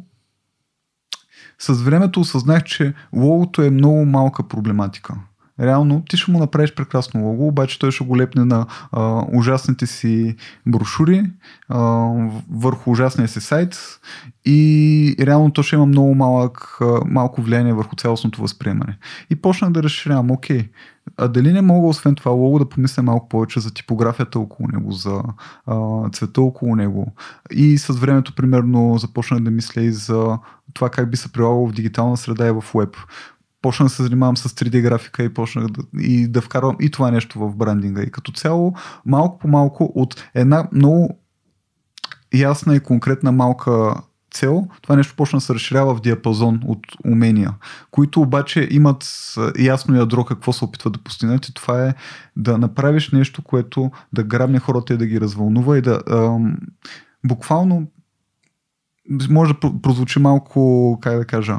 с времето осъзнах, че логото е много малка проблематика. Реално ти ще му направиш прекрасно лого, обаче той ще го лепне на а, ужасните си брошури, а, върху ужасния си сайт и реално то ще има много малък, малко влияние върху цялостното възприемане. И почнах да разширявам, окей, а дали не мога освен това лого да помисля малко повече за типографията около него, за а, цвета около него. И с времето, примерно, започнах да мисля и за това как би се прилагало в дигитална среда и в веб почнах да се занимавам с 3D графика и почнах да, и да вкарвам и това нещо в брандинга. И като цяло, малко по малко от една много ясна и конкретна малка цел, това нещо почна да се разширява в диапазон от умения, които обаче имат ясно ядро какво се опитват да постигнат и това е да направиш нещо, което да грабне хората и да ги развълнува и да ам, буквално може да прозвучи малко, как да кажа,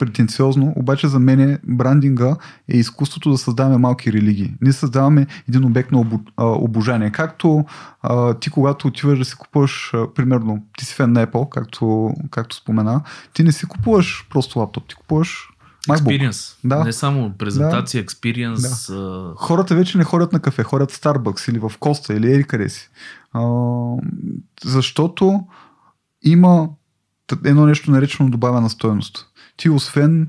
претенциозно, обаче за мен брандинга е изкуството да създаваме малки религии. Ние създаваме един обект на обожание. Както а, ти, когато отиваш да си купуваш, а, примерно, ти си фен на Apple, както, както спомена, ти не си купуваш просто лаптоп, ти купуваш. Experience. Да. Не само презентация, да. experience. Да. Хората вече не ходят на кафе, ходят в Starbucks или в Коста или ери къде си. А, защото има едно нещо наречено добавена стоеност. Ти освен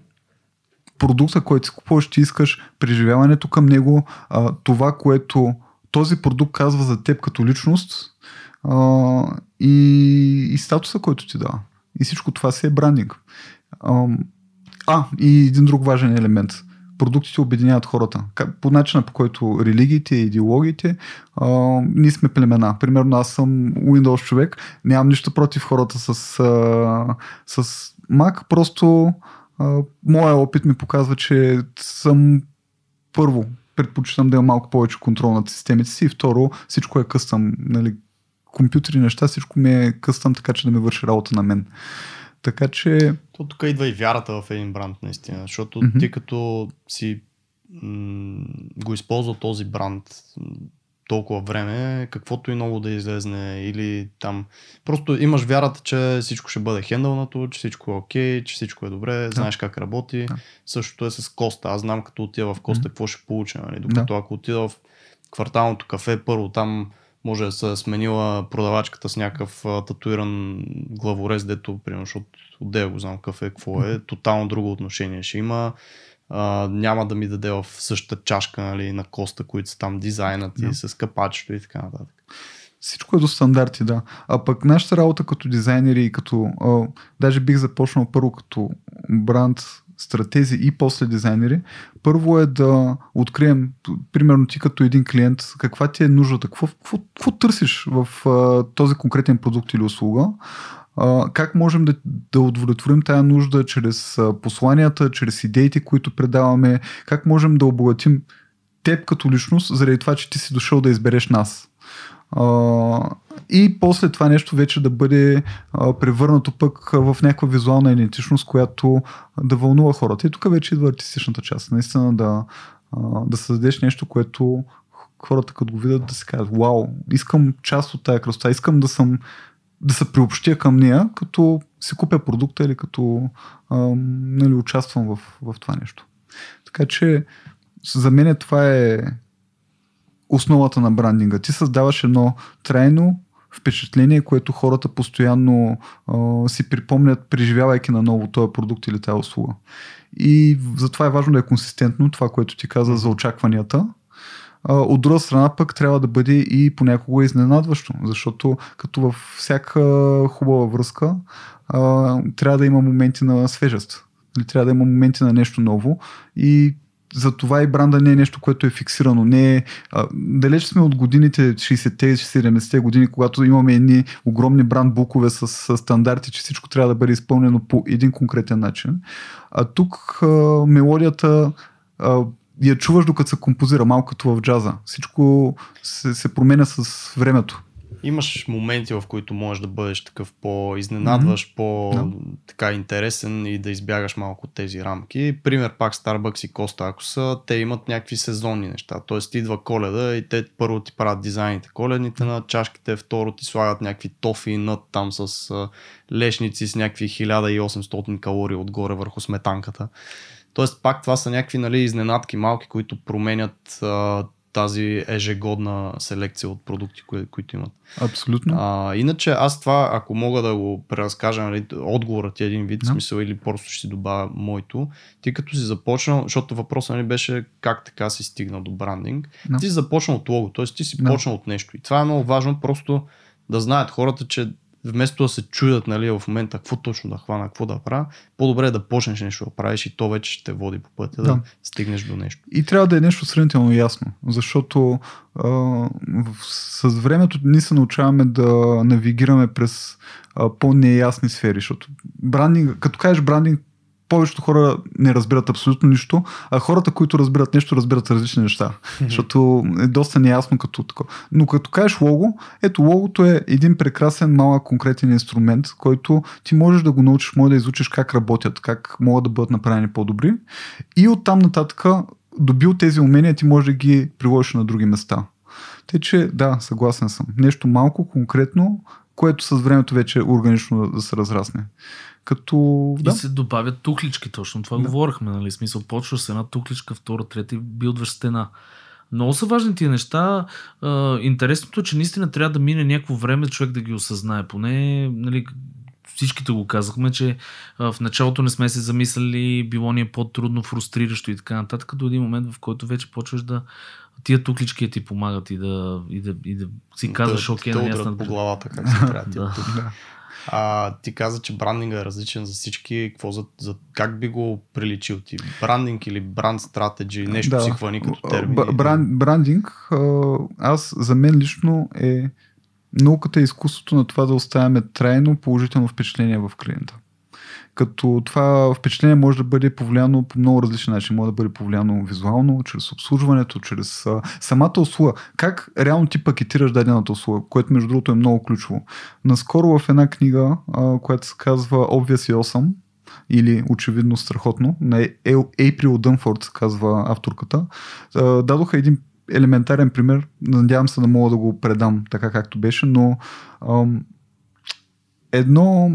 продукта, който си купуваш, ти искаш преживяването към него, а, това, което този продукт казва за теб като личност а, и, и статуса, който ти дава. И всичко това си е брандинг. А, а, и един друг важен елемент. Продуктите обединяват хората. По начина по който религиите и идеологиите, а, ние сме племена. Примерно аз съм Windows човек, нямам нищо против хората с, а, с Mac, просто а, моя опит ми показва, че съм първо предпочитам да имам малко повече контрол над системите си и второ всичко е къстъм. Нали, компютри неща, всичко ми е къстъм, така че да ми върши работа на мен. Така че... То тук идва и вярата в един бранд, наистина, защото mm-hmm. ти като си м- го използва този бранд толкова време, каквото и много да излезне или там. Просто имаш вярата, че всичко ще бъде хендълнато, че всичко е окей, че всичко е добре, да. знаеш как работи. Да. Същото е с Коста. Аз знам като отида в Коста mm-hmm. какво ще получа. Нали? Докато да. ако отида в кварталното кафе, първо там може да се сменила продавачката с някакъв татуиран главорез, дето, примерно, защото отдея го знам кафе, какво е, тотално друго отношение ще има. А, няма да ми даде в същата чашка нали, на коста, които са там дизайнат и с капачето и така нататък. Всичко е до стандарти, да. А пък нашата работа като дизайнери и като... А, даже бих започнал първо като бранд стратези и после дизайнери. Първо е да открием, примерно ти като един клиент, каква ти е нуждата, какво, какво, какво търсиш в а, този конкретен продукт или услуга, как можем да, да удовлетворим тая нужда чрез посланията, чрез идеите, които предаваме, как можем да обогатим теб като личност, заради това, че ти си дошъл да избереш нас. И после това нещо вече да бъде превърнато пък в някаква визуална идентичност, която да вълнува хората. И тук вече идва артистичната част. Наистина да, да създадеш нещо, което хората като го видят да си кажат, вау, искам част от тая красота, искам да съм да се приобщя към нея, като си купя продукта или като а, нали, участвам в, в това нещо. Така че за мен това е основата на брандинга. Ти създаваш едно трайно впечатление, което хората постоянно а, си припомнят, преживявайки на ново този продукт или тази услуга. И затова е важно да е консистентно това, което ти каза за очакванията. От друга страна пък трябва да бъде и понякога изненадващо, защото като във всяка хубава връзка трябва да има моменти на свежест. Или трябва да има моменти на нещо ново и за това и бранда не е нещо, което е фиксирано. Не е, а, далеч сме от годините 60-те 70-те години, когато имаме едни огромни бранд букове с, с стандарти, че всичко трябва да бъде изпълнено по един конкретен начин. А тук а, мелодията а, я чуваш докато се композира, малко като в джаза. Всичко се, се променя с времето имаш моменти, в които можеш да бъдеш такъв по-изненадващ, mm-hmm. по-така интересен и да избягаш малко от тези рамки. Пример пак Starbucks и Costa, ако са, те имат някакви сезонни неща. Тоест идва коледа и те първо ти правят дизайните коледните на чашките, второ ти слагат някакви тофи над там с лешници с някакви 1800 калории отгоре върху сметанката. Тоест пак това са някакви нали, изненадки малки, които променят а, тази ежегодна селекция от продукти, кои, които имат. Абсолютно. А, иначе аз това, ако мога да го преразкажа, нали, отговорът е един вид, no. смисъл или просто ще си добавя моето, ти като си започнал, защото въпросът нали, беше как така си стигнал до брандинг, no. ти си започнал от лого, т.е. ти си no. почнал от нещо. И това е много важно просто да знаят хората, че вместо да се чудят нали, в момента какво точно да хвана, какво да правя, по-добре е да почнеш нещо да правиш и то вече ще те води по пътя да, да стигнеш до нещо. И трябва да е нещо сравнително ясно, защото а, с времето ние се научаваме да навигираме през а, по-неясни сфери, защото брандинг, като кажеш брандинг, повечето хора не разбират абсолютно нищо, а хората, които разбират нещо, разбират различни неща. Mm-hmm. Защото е доста неясно като такова. Но като кажеш лого, ето логото е един прекрасен малък конкретен инструмент, който ти можеш да го научиш, може да изучиш как работят, как могат да бъдат направени по-добри. И оттам нататък, добил тези умения, ти можеш да ги приложиш на други места. Тъй, че да, съгласен съм. Нещо малко конкретно, което с времето вече органично да се разрасне. Като, да. И се добавят тухлички, точно това да. говорихме, нали? Смисъл, почваш с една тухличка, втора, трета и билдваш стена. Много са важни тия неща. интересното е, че наистина трябва да мине някакво време човек да ги осъзнае. Поне, нали, всичките го казахме, че в началото не сме се замисляли, било ни е по-трудно, фрустриращо и така нататък, до един момент, в който вече почваш да тия туклички ти помагат и да, и да, и да си казваш, да, окей, да, нали, аз удрят над- по главата, как се правят тия Да. А, ти каза, че брандинга е различен за всички. Какво за, за, как би го приличил ти? Брандинг или бранд стратеджи? Нещо си хвани като бран- брандинг, аз за мен лично е науката и изкуството на това да оставяме трайно положително впечатление в клиента. Като това впечатление може да бъде повлияно по много различни начини. Може да бъде повлияно визуално, чрез обслужването, чрез а, самата услуга. Как реално ти пакетираш дадената услуга, което между другото е много ключово. Наскоро в една книга, а, която се казва Obvious 8, или очевидно страхотно, на April Дънфорд се казва авторката, а, дадоха един елементарен пример, надявам се да мога да го предам така както беше, но ам, едно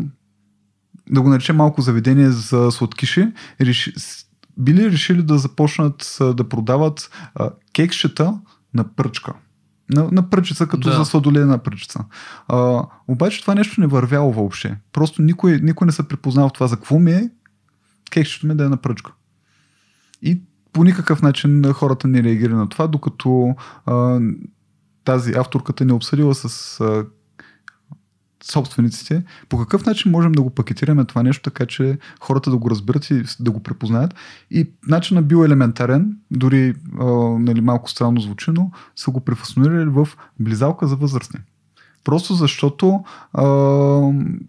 да го наречем малко заведение за сладкиши, реши, били решили да започнат да продават а, кексчета на пръчка. На, на пръчица, като Да. за сладолена пръчица. А, обаче това нещо не вървяло въобще. Просто никой, никой не се препознава в това за какво ми е кексчето ми да е на пръчка. И по никакъв начин хората не реагирали на това, докато а, тази авторката не е обсъдила с а, собствениците, по какъв начин можем да го пакетираме това нещо, така че хората да го разберат и да го препознаят. И начинът бил елементарен, дори а, нали, малко странно звучи, но са го префасонирали в близалка за възрастни. Просто защото а,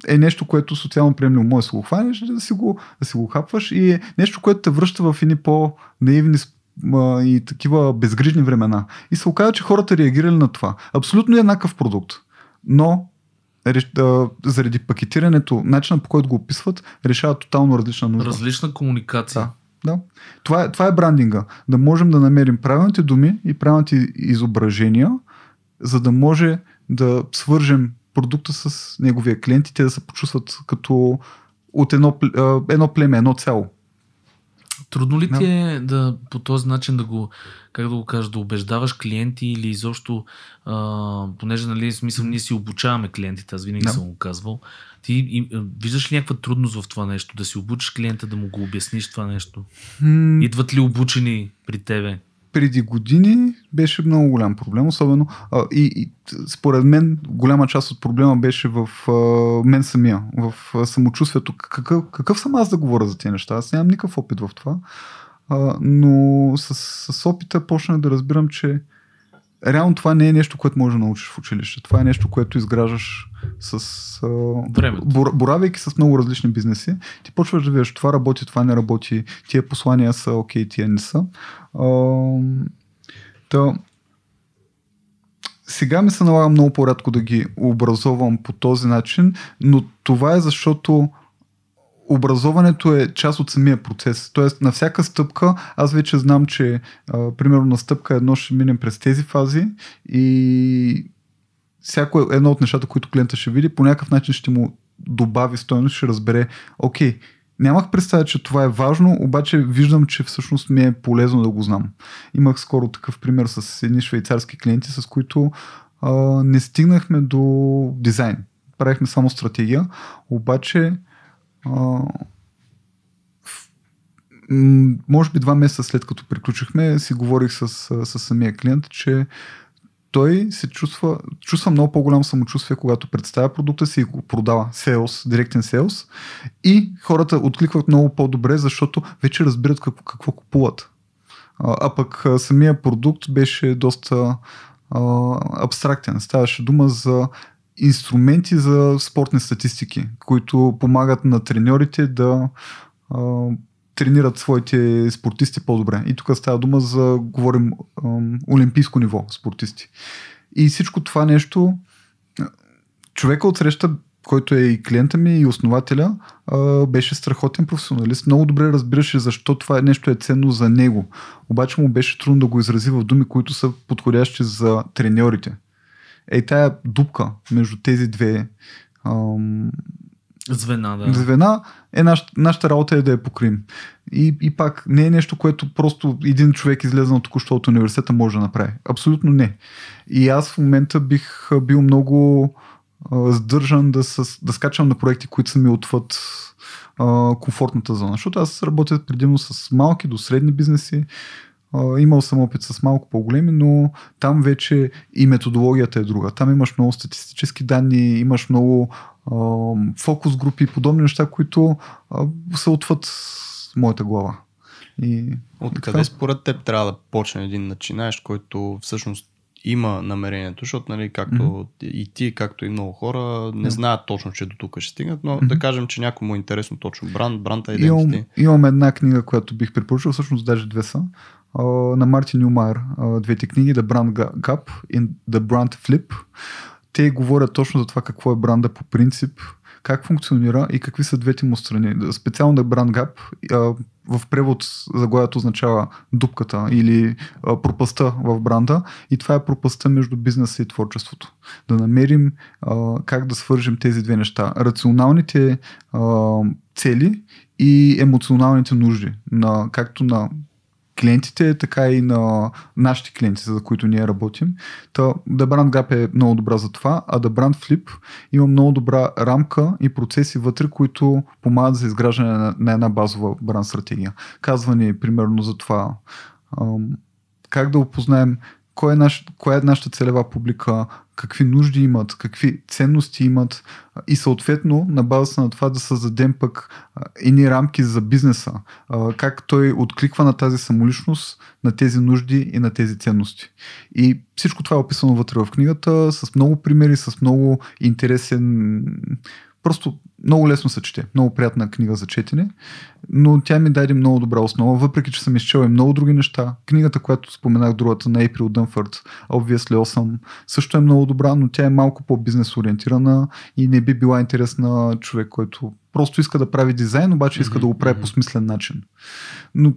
е нещо, което социално приемливо може да си го хванеш, да си го, да си го хапваш и е нещо, което те връща в едни по-наивни и такива безгрижни времена. И се оказа, че хората реагирали на това. Абсолютно е еднакъв продукт. Но заради пакетирането, начинът по който го описват, решава тотално различна нужда. Различна комуникация. Да. Да. Това, е, това е брандинга. Да можем да намерим правилните думи и правилните изображения, за да може да свържем продукта с неговия клиент и те да се почувстват като от едно, едно племе, едно цяло. Трудно ли ти е да по този начин да го, как да го кажа, да убеждаваш клиенти или изобщо, а, понеже, нали, смисъл, ние си обучаваме клиентите, аз винаги Да. съм го казвал. Ти и, виждаш ли някаква трудност в това нещо, да си обучиш клиента, да му го обясниш това нещо? М, Идват ли обучени при тебе? Преди години беше много голям проблем, особено а, и, и според мен голяма част от проблема беше в а, мен самия, в а, самочувствието. Какъв, какъв съм аз да говоря за тези неща? Аз нямам никакъв опит в това, а, но с, с опита почнах да разбирам, че реално това не е нещо, което можеш да научиш в училище. Това е нещо, което изграждаш с а, бор- боравейки с много различни бизнеси. Ти почваш да видиш това работи, това не работи, тия послания са окей, тия не са. Ам, Та, сега ми се налага много по-рядко да ги образовам по този начин, но това е защото образоването е част от самия процес. Тоест, на всяка стъпка, аз вече знам, че а, примерно на стъпка едно ще минем през тези фази и всяко едно от нещата, които клиента ще види, по някакъв начин ще му добави стойност, ще разбере, окей, нямах представя, че това е важно, обаче виждам, че всъщност ми е полезно да го знам. Имах скоро такъв пример с едни швейцарски клиенти, с които а, не стигнахме до дизайн. Правихме само стратегия, обаче може би два месеца след като приключихме, си говорих с, с самия клиент, че той се чувства, чувства много по-голямо самочувствие, когато представя продукта си и го продава. Sales, директен sales. И хората откликват много по-добре, защото вече разбират какво, какво купуват. А, а пък самия продукт беше доста а, абстрактен. Ставаше дума за инструменти за спортни статистики, които помагат на треньорите да а, тренират своите спортисти по-добре. И тук става дума за, говорим, ам, олимпийско ниво спортисти. И всичко това нещо, а, човека от среща, който е и клиента ми, и основателя, а, беше страхотен професионалист. Много добре разбираше защо това нещо е ценно за него. Обаче му беше трудно да го изрази в думи, които са подходящи за треньорите. Ей, тая дупка между тези две ам, Звена, да. звена, е наш, нашата работа е да я покрием. И, и пак не е нещо, което просто един човек излезнал току-що от университета може да направи. Абсолютно не. И аз в момента бих бил много а, сдържан да, с, да скачам на проекти, които са ми отвъд а, комфортната зона. Защото аз работя предимно с малки до средни бизнеси. Имал съм опит с малко по-големи, но там вече и методологията е друга. Там имаш много статистически данни, имаш много фокус групи и подобни неща, които са отвъд моята глава. И, От и къде според теб трябва да почне един начинаещ, който всъщност има намерението, защото, нали, както mm-hmm. и ти, както и много хора, не Да. знаят точно, че до тук ще стигнат, но Мгм. да кажем, че някой му е интересно точно бранд, бранд Имам, identity. имам една книга, която бих препоръчал, всъщност даже две са. На Мартин Нюмайер а, двете книги, The Brand Ga- Gap и The Brand Flip. Те говорят точно за това какво е бранда по принцип, как функционира и какви са двете му страни. Специално The Brand Gap в превод заглавието означава дупката или пропаста в бранда и това е пропаста между бизнеса и творчеството. Да намерим как да свържем тези две неща. Рационалните цели и емоционалните нужди, на, както на клиентите, така и на нашите клиенти, за които ние работим. Та, The Brand Gap е много добра за това, а The Brand Flip има много добра рамка и процеси вътре, които помагат за изграждане на, на една базова бранд стратегия. Казва ни примерно за това как да опознаем кой е наш, коя е нашата целева публика, какви нужди имат, какви ценности имат и съответно на базата на това да създадем пък едни рамки за бизнеса, как той откликва на тази самоличност, на тези нужди и на тези ценности. И всичко това е описано вътре в книгата с много примери, с много интересен Просто много лесно се чете. Много приятна книга за четене, но тя ми даде много добра основа, въпреки че съм изчел и много други неща. Книгата, която споменах другата на April Dunford, Obviously Awesome, също е много добра, но тя е малко по-бизнес ориентирана и не би била интересна човек, който просто иска да прави дизайн, обаче иска Мгм, да го прави по смислен начин. Но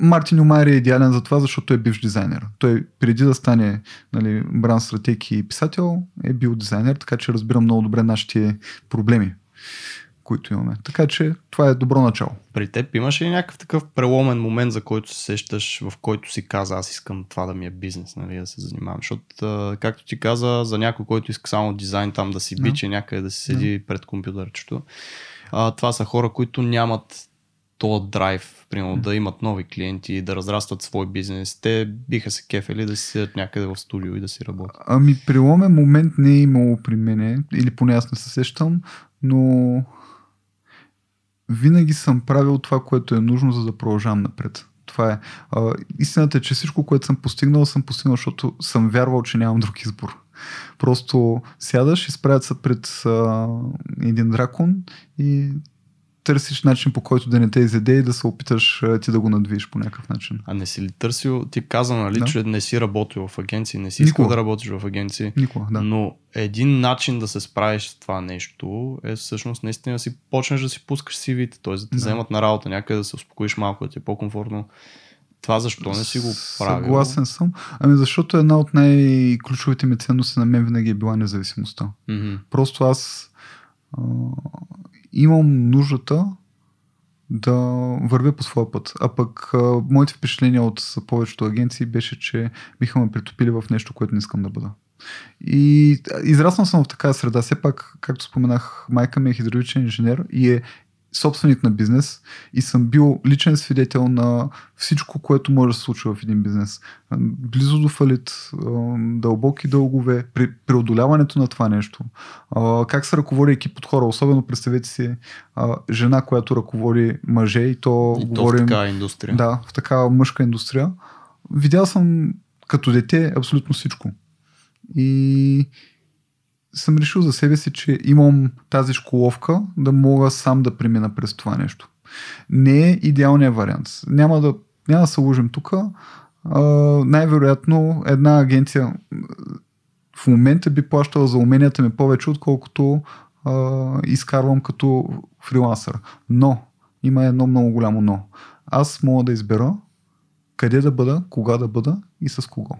Мартин Юмайер е идеален за това, защото е бивш дизайнер. Той преди да стане нали, бранд стратег и писател е бил дизайнер, така че разбирам много добре нашите проблеми, които имаме. Така че това е добро начало. При теб имаш ли някакъв такъв преломен момент, за който се сещаш, в който си каза, аз искам това да ми е бизнес, нали, да се занимавам? Защото, както ти каза, за някой, който иска само дизайн там да си биче някъде да си седи пред компютърчето, а, това са хора, които нямат този драйв, примерно, да имат нови клиенти, да разрастват свой бизнес. Те биха се кефели да си седят някъде в студио и да си работят. Ами, преломен момент не е имало при мене, или поне аз не се сещам, но винаги съм правил това, което е нужно, за да продължавам напред. Това е. А, истината е, че всичко, което съм постигнал, съм постигнал, защото съм вярвал, че нямам друг избор. Просто сядаш, изправят се пред а, един дракон и търсиш начин по който да не те изяде и да се опиташ ти да го надвиеш по някакъв начин. А не си ли търсил, ти каза, нали, Да. че не си работил в агенции, не си искал Никога. да работиш в агенции. Никога, да. Но един начин да се справиш с това нещо е всъщност наистина да си почнеш да си пускаш CV-те, т.е. да те Да. вземат на работа някъде да се успокоиш малко, да ти е по-комфортно. Това защо не си го правил? Съгласен съм. Ами защото една от най-ключовите ми ценности на мен винаги е била независимостта. Мгм. Просто аз имам нуждата да вървя по своя път. А пък а, моите впечатления от повечето агенции беше, че биха ме притопили в нещо, което не искам да бъда. И израснал съм в такава среда. Все пак, както споменах, майка ми е хидравличен инженер и е собственик на бизнес и съм бил личен свидетел на всичко, което може да се случи в един бизнес. Близо до фалит, дълбоки дългове, при преодоляването на това нещо. Как се ръководи екип от хора, особено представете си жена, която ръководи мъже и то И то в говорим такава индустрия. да, в такава мъжка индустрия. Видял съм като дете абсолютно всичко. И съм решил за себе си, че имам тази школовка да мога сам да премина през това нещо. Не е идеалният вариант. Няма да, няма да се лъжим тук. най-вероятно една агенция в момента би плащала за уменията ми повече, отколкото а, изкарвам като фрилансър. Но, има едно много голямо но. Аз мога да избера къде да бъда, кога да бъда и с кого.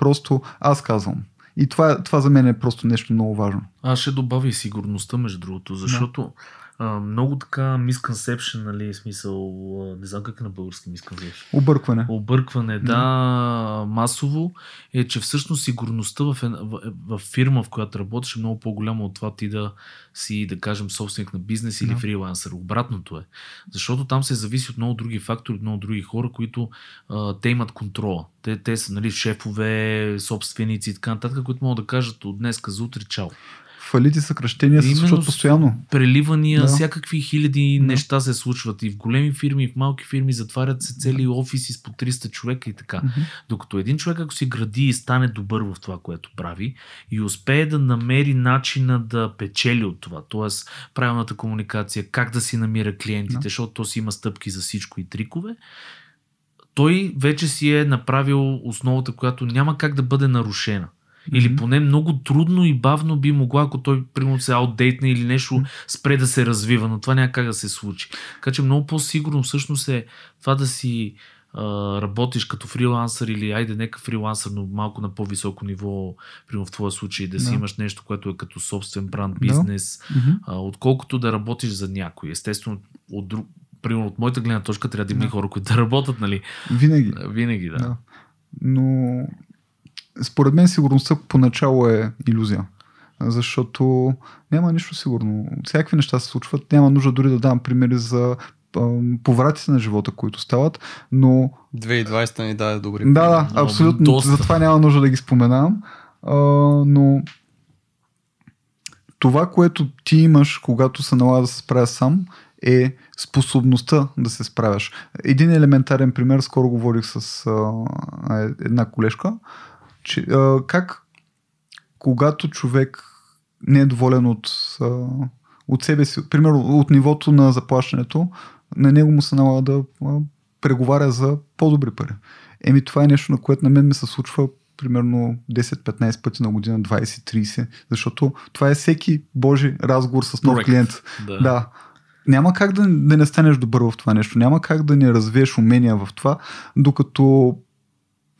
Просто аз казвам. И това, това за мен е просто нещо много важно. Аз ще добавя и сигурността, между другото, защото а, много така misconception, нали, смисъл, не знам как е на български misconception. Объркване. Объркване, да, масово, е, че всъщност сигурността в, една- в, в фирма, в която работиш, е много по-голяма от това ти да си, да кажем, собственик на бизнес или Да. фрилансър. Обратното е. Защото там се зависи от много други фактори, от много други хора, които а, те имат контрола. Те, те са нали, шефове, собственици и така нататък, които могат да кажат от днес за утре чао. Фалити съкръщения се случват постоянно. Преливания, Да. всякакви хиляди Да. неща се случват и в големи фирми, и в малки фирми, затварят се цели офиси с по 300 човека и така. Мгм. Докато един човек, ако си гради и стане добър в това, което прави, и успее да намери начина да печели от това, т.е. правилната комуникация, как да си намира клиентите, Да. защото то си има стъпки за всичко и трикове, той вече си е направил основата, която няма как да бъде нарушена. Или поне много трудно и бавно би могло, ако той примерно се аутдейтне или нещо спре да се развива, но това няма как да се случи. Така че много по-сигурно всъщност е това да си а, работиш като фрилансър или айде нека фрилансър, но малко на по-високо ниво, примерно в твоя случай, да, си Да. имаш нещо, което е като собствен бранд, бизнес, Мгм. а, отколкото да работиш за някой. Естествено, от друг, примерно от моята гледна точка трябва да има Да. хора, които да работят, нали? Винаги. Винаги, да. Да. Но според мен сигурността поначало е иллюзия. Защото няма нищо сигурно. Всякакви неща се случват. Няма нужда дори да дам примери за повратите на живота, които стават, но 2020 ни даде добри. да, да, Много, абсолютно. доста. Затова няма нужда да ги споменавам. А, но това, което ти имаш, когато се налага да се справя сам, е способността да се справяш. Един елементарен пример, скоро говорих с а, една колежка, че, а, как когато човек не е доволен от, а, от себе си, примерно от нивото на заплащането, на него му се налага да а, преговаря за по-добри пари. Еми това е нещо, на което на мен ми се случва примерно 10-15 пъти на година, 20-30, защото това е всеки божи разговор с нов Correct. клиент. Да. Да. Няма как да, да не станеш добър в това нещо. Няма как да не развиеш умения в това, докато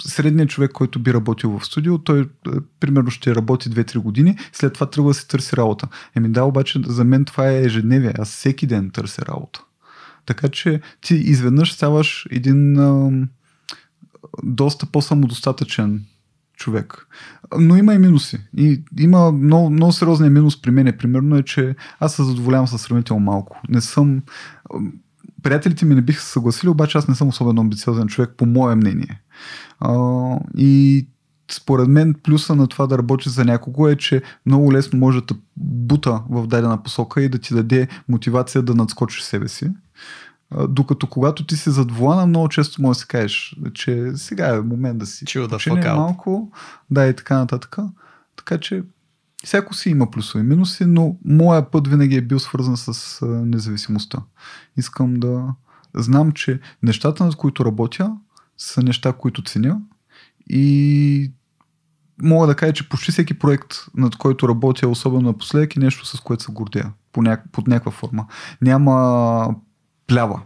средният човек, който би работил в студио, той е, примерно ще работи 2-3 години, след това тръгва да си търси работа. Еми да, обаче за мен това е ежедневие. Аз всеки ден търся работа. Така че ти изведнъж ставаш един ам, доста по-самодостатъчен човек. Но има и минуси. И има много, много сериозния минус при мен. Примерно е, че аз се задоволявам със сравнително малко. Не съм... Приятелите ми не биха се съгласили, обаче аз не съм особено амбициозен човек, по мое мнение. А, и според мен плюса на това да работиш за някого е, че много лесно може да бута в дадена посока и да ти даде мотивация да надскочиш себе си. Докато когато ти си зад вулана, много често може да си кажеш, че сега е момент да си fuck out. малко, да и така нататък. Така че всяко си има плюсове и минуси, но моя път винаги е бил свързан с независимостта. Искам да знам, че нещата, над които работя, са неща, които ценя и мога да кажа, че почти всеки проект, над който работя, особено напоследък, е нещо, с което се гордея по под някаква форма. Няма плява.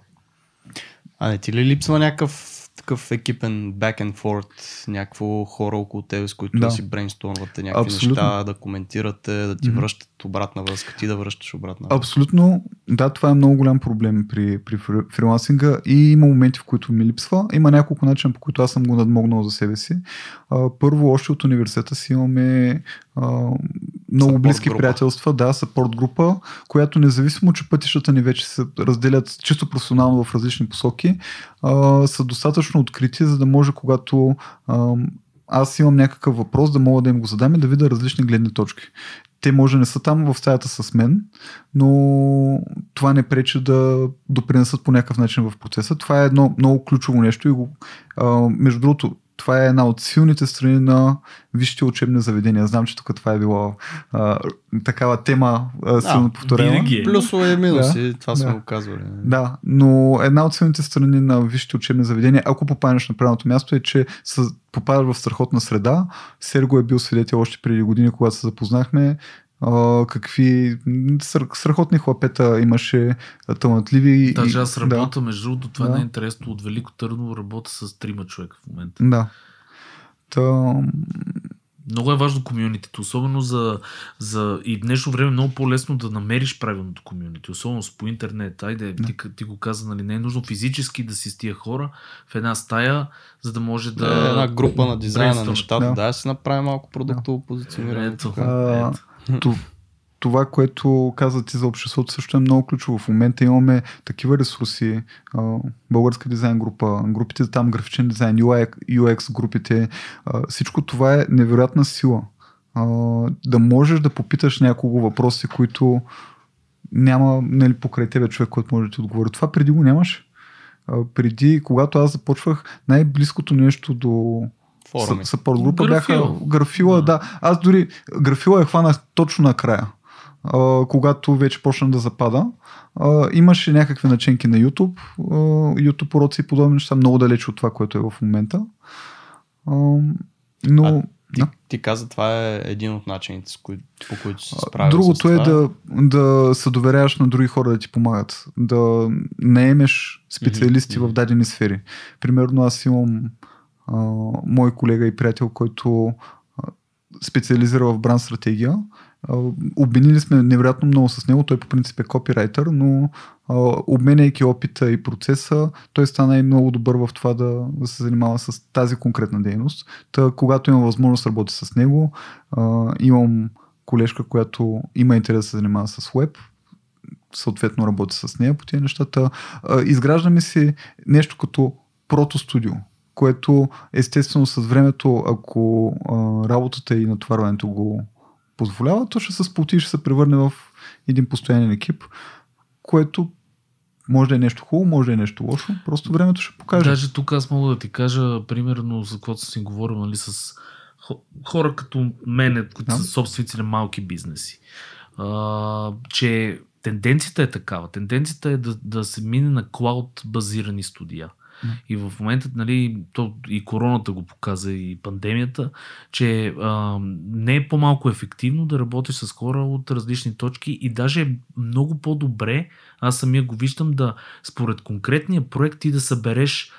А не ти ли липсва някакъв такъв екипен back and forth, някакво хора около тебе, с които да, Да. си брейнстормвате някакви Абсолютно. неща, да коментирате, да ти Мгм. връщат обратна връзка, ти да връщаш обратна връзка. Абсолютно, да, това е много голям проблем при, при фри- фрилансинга и има моменти, в които ми липсва. Има няколко начина, по които аз съм го надмогнал за себе си. А, първо, още от университета си имаме а, много Support близки група. приятелства, да, съпорт група, която независимо, че пътищата ни вече се разделят чисто професионално в различни посоки, а, са достатъчно открити, за да може когато а, аз имам някакъв въпрос, да мога да им го задам и да видя различни гледни точки. Те може не са там в стаята с мен, но това не пречи да допринесат по някакъв начин в процеса. Това е едно много ключово нещо и го, а, между другото, това е една от силните страни на висшите учебни заведения. Знам, че тук това е било а, такава тема а, силно повторена. винаги е. Плюсове и минуси, това сме да. го казвали. Да, но една от силните страни на висшите учебни заведения, ако попаднеш на правилното място, е, че попадаш в страхотна среда. Серго е бил свидетел още преди години, когато се запознахме. Какви страхотни хлапета имаше, талантливи. Даже аз работя, между другото, това Да. не е интересно. От Велико Търново работя с трима човека в момента. Да. да. Та, Много е важно комюнитито, особено за, за и днешно време е много по-лесно да намериш правилното комюнити, особено с по интернет. Айде, Да. ти, ти го каза, нали, не е нужно физически да си с тия хора в една стая, за да може да... Да, е една група на дизайна на нещата. Да. Да, да си направи малко продуктово позициониране. Ето, ето. То- това, което каза ти за обществото, също е много ключово. В момента имаме такива ресурси, българска дизайн група, групите там графичен дизайн, UX групите, всичко това е невероятна сила. Да можеш да попиташ някого въпроси, които няма нали, покрай тебе човек, който може да ти отговори. Това преди го нямаше. Преди, когато аз започвах, най-близкото нещо до Форуми. съпорт група Графила. бяха графила, да. Аз дори графила я хванах точно накрая, когато вече почна да запада. Имаше някакви начинки на YouTube, а, YouTube уроци и подобни неща, много далече от това, което е в момента. Но А Ти, Да. ти каза, това е един от начините, с кои, по които се справя. другото е това. да, да се доверяваш на други хора да ти помагат, да наемеш специалисти Мгм. в дадени сфери. Примерно аз имам мой колега и приятел, който специализира в бранд стратегия. Обменили сме невероятно много с него. Той по принцип е копирайтер, но обменяйки опита и процеса, той стана и много добър в това да, да се занимава с тази конкретна дейност. Та, когато имам възможност да работя с него, имам колежка, която има интерес да се занимава с веб, съответно работя с нея по тези нещата. Изграждаме си нещо като прото-студио, което естествено с времето, ако а, работата и натоварването го позволява, то ще се сплоти и ще се превърне в един постоянен екип, което може да е нещо хубаво, може да е нещо лошо, просто времето ще покаже. Даже тук аз мога да ти кажа, примерно, за каквото си говорил, нали, с хо- хора като мене, които Да. са собственици на малки бизнеси. А, че тенденцията е такава. Тенденцията е да, да се мине на клауд базирани студия. И в момента, нали, то и короната го показа, и пандемията, че а, не е по-малко ефективно да работиш с хора от различни точки и даже е много по-добре, аз самия го виждам, да според конкретния проект ти да събереш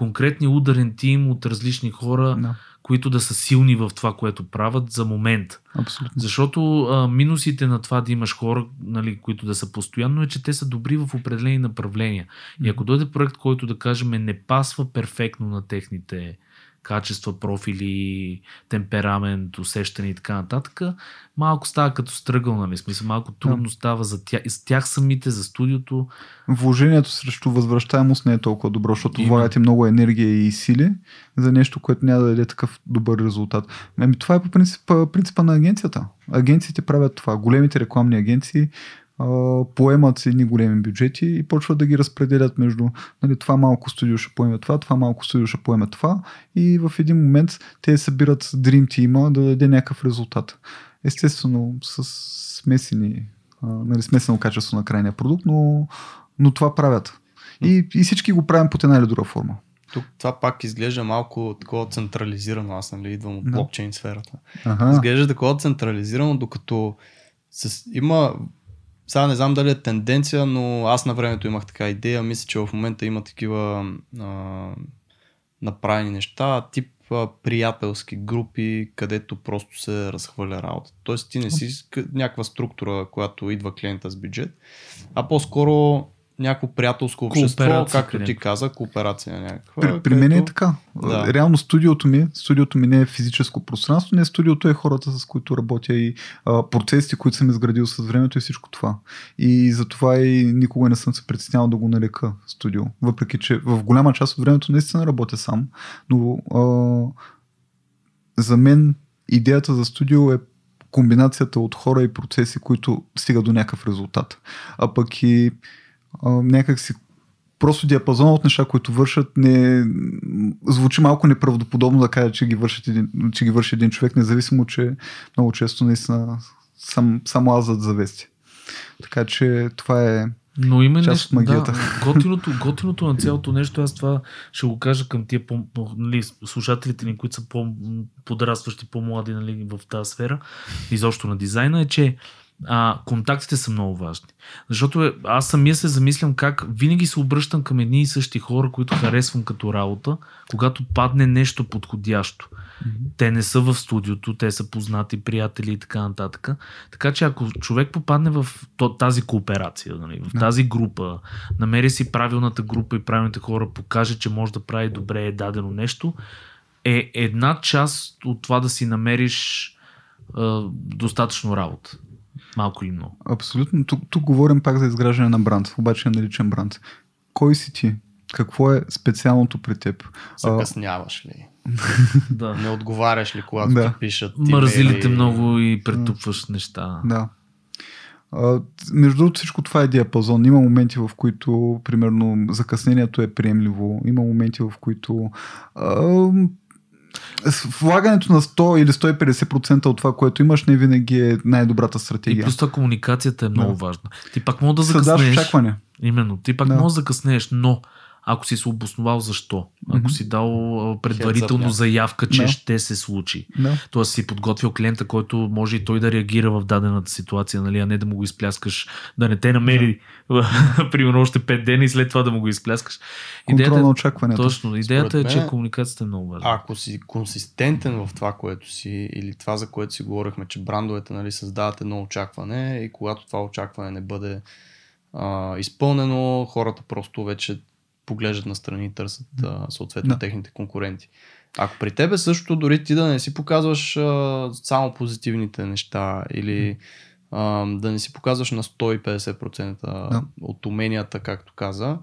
конкретния ударен тим от различни хора, Да, които да са силни в това, което правят за момент. абсолютно. Защото а, минусите на това да имаш хора, нали, които да са постоянно, е, че те са добри в определени направления. И ако дойде проект, който да кажем не пасва перфектно на техните качества, профили, темперамент, усещане и така нататък, малко става като стръгъл, нали? Смисъл, малко трудно става за тях, за тях самите, за студиото. Вложението срещу възвръщаемост не е толкова добро, защото влагате много енергия и сили за нещо, което няма да даде такъв добър резултат. Ами, това е по принцип, принципа на агенцията. Агенциите правят това. Големите рекламни агенции поемат си едни големи бюджети и почват да ги разпределят между нали, това малко студио ще поеме това, това малко студио ще поеме това и в един момент те събират Dream Team да даде някакъв резултат. Естествено, с смесени, нали, смесено качество на крайния продукт, но, но това правят. И, и всички го правим под една или друга форма. Тук това пак изглежда малко такова централизирано. Аз нали идвам от Да. блокчейн сферата. Ага. Изглежда такова централизирано, докато с, има сега не знам дали е тенденция, но аз на времето имах така идея. Мисля, че в момента има такива а, направени неща, тип а, приятелски групи, където просто се разхвърля работа. Тоест ти не си някаква структура, която идва клиента с бюджет, а по-скоро някакво приятелско общество, Кооперация както ти някаква. каза, кооперация някаква. При, при мен е където- така. Да. Реално студиото ми, студиото ми не е физическо пространство, не студиото е хората, с които работя и а, процесите, които съм изградил с времето и всичко това. И затова и никога не съм се притеснявал да го нарека студио. Въпреки, че в голяма част от времето наистина работя сам, но а, за мен идеята за студио е комбинацията от хора и процеси, които стигат до някакъв резултат. А пък и а, някак си просто диапазона от неща, които вършат, не, звучи малко неправдоподобно да кажа, че ги, вършат един, че ги върши един човек, независимо, че много често наистина сам, само аз зад завести. Така че това е Но има Част нещо, от магията. Да, готиното, готиното на цялото нещо, аз това ще го кажа към тия по, по, нали, слушателите ни, които са по-подрастващи, по-млади нали, в тази сфера, изобщо на дизайна, е, че а, контактите са много важни. Защото е, аз самия се замислям как винаги се обръщам към едни и същи хора, които харесвам като работа, когато падне нещо подходящо. Mm-hmm. Те не са в студиото, те са познати приятели и така нататък. Така че ако човек попадне в тази кооперация, нали, в тази група, намери си правилната група и правилните хора, покаже, че може да прави добре дадено нещо, е една част от това да си намериш е, достатъчно работа. Малко или много. Абсолютно. Тук, тук говорим пак за изграждане на бранд, обаче е наличен бранд. Кой си ти? Какво е специалното при теб? Закъсняваш ли? да. Не отговаряш ли, когато да. ти пишат? Мързилите или... много и претупваш неща. Да. А, между другото всичко това е диапазон. Има моменти, в които, примерно, закъснението е приемливо. Има моменти, в които влагането на 100 или 150% от това, което имаш, не винаги е най-добрата стратегия. И плюс това комуникацията е много да. важна. Ти пак мога да закъснеш. очакване. Именно. Ти пак да. може да закъснеш, но ако си се обосновал защо, ако mm-hmm. си дал предварително заявка, че no. ще се случи. No. Тоест си подготвил клиента, който може и той да реагира в дадената ситуация, нали, а не да му го изпляскаш, да не те намери no. примерно още 5 дена и след това да му го изпляскаш. Контрол на очакването. Точно. Идеята Според е, че комуникацията е много важна. Ако си консистентен в това, което си, или това, за което си говорихме, че брандовете нали, създават едно очакване и когато това очакване не бъде а, изпълнено, хората просто вече поглеждат на страни и търсят а, съответно да. техните конкуренти. Ако при тебе също дори ти да не си показваш а, само позитивните неща или а, да не си показваш на 150% да. от уменията, както каза,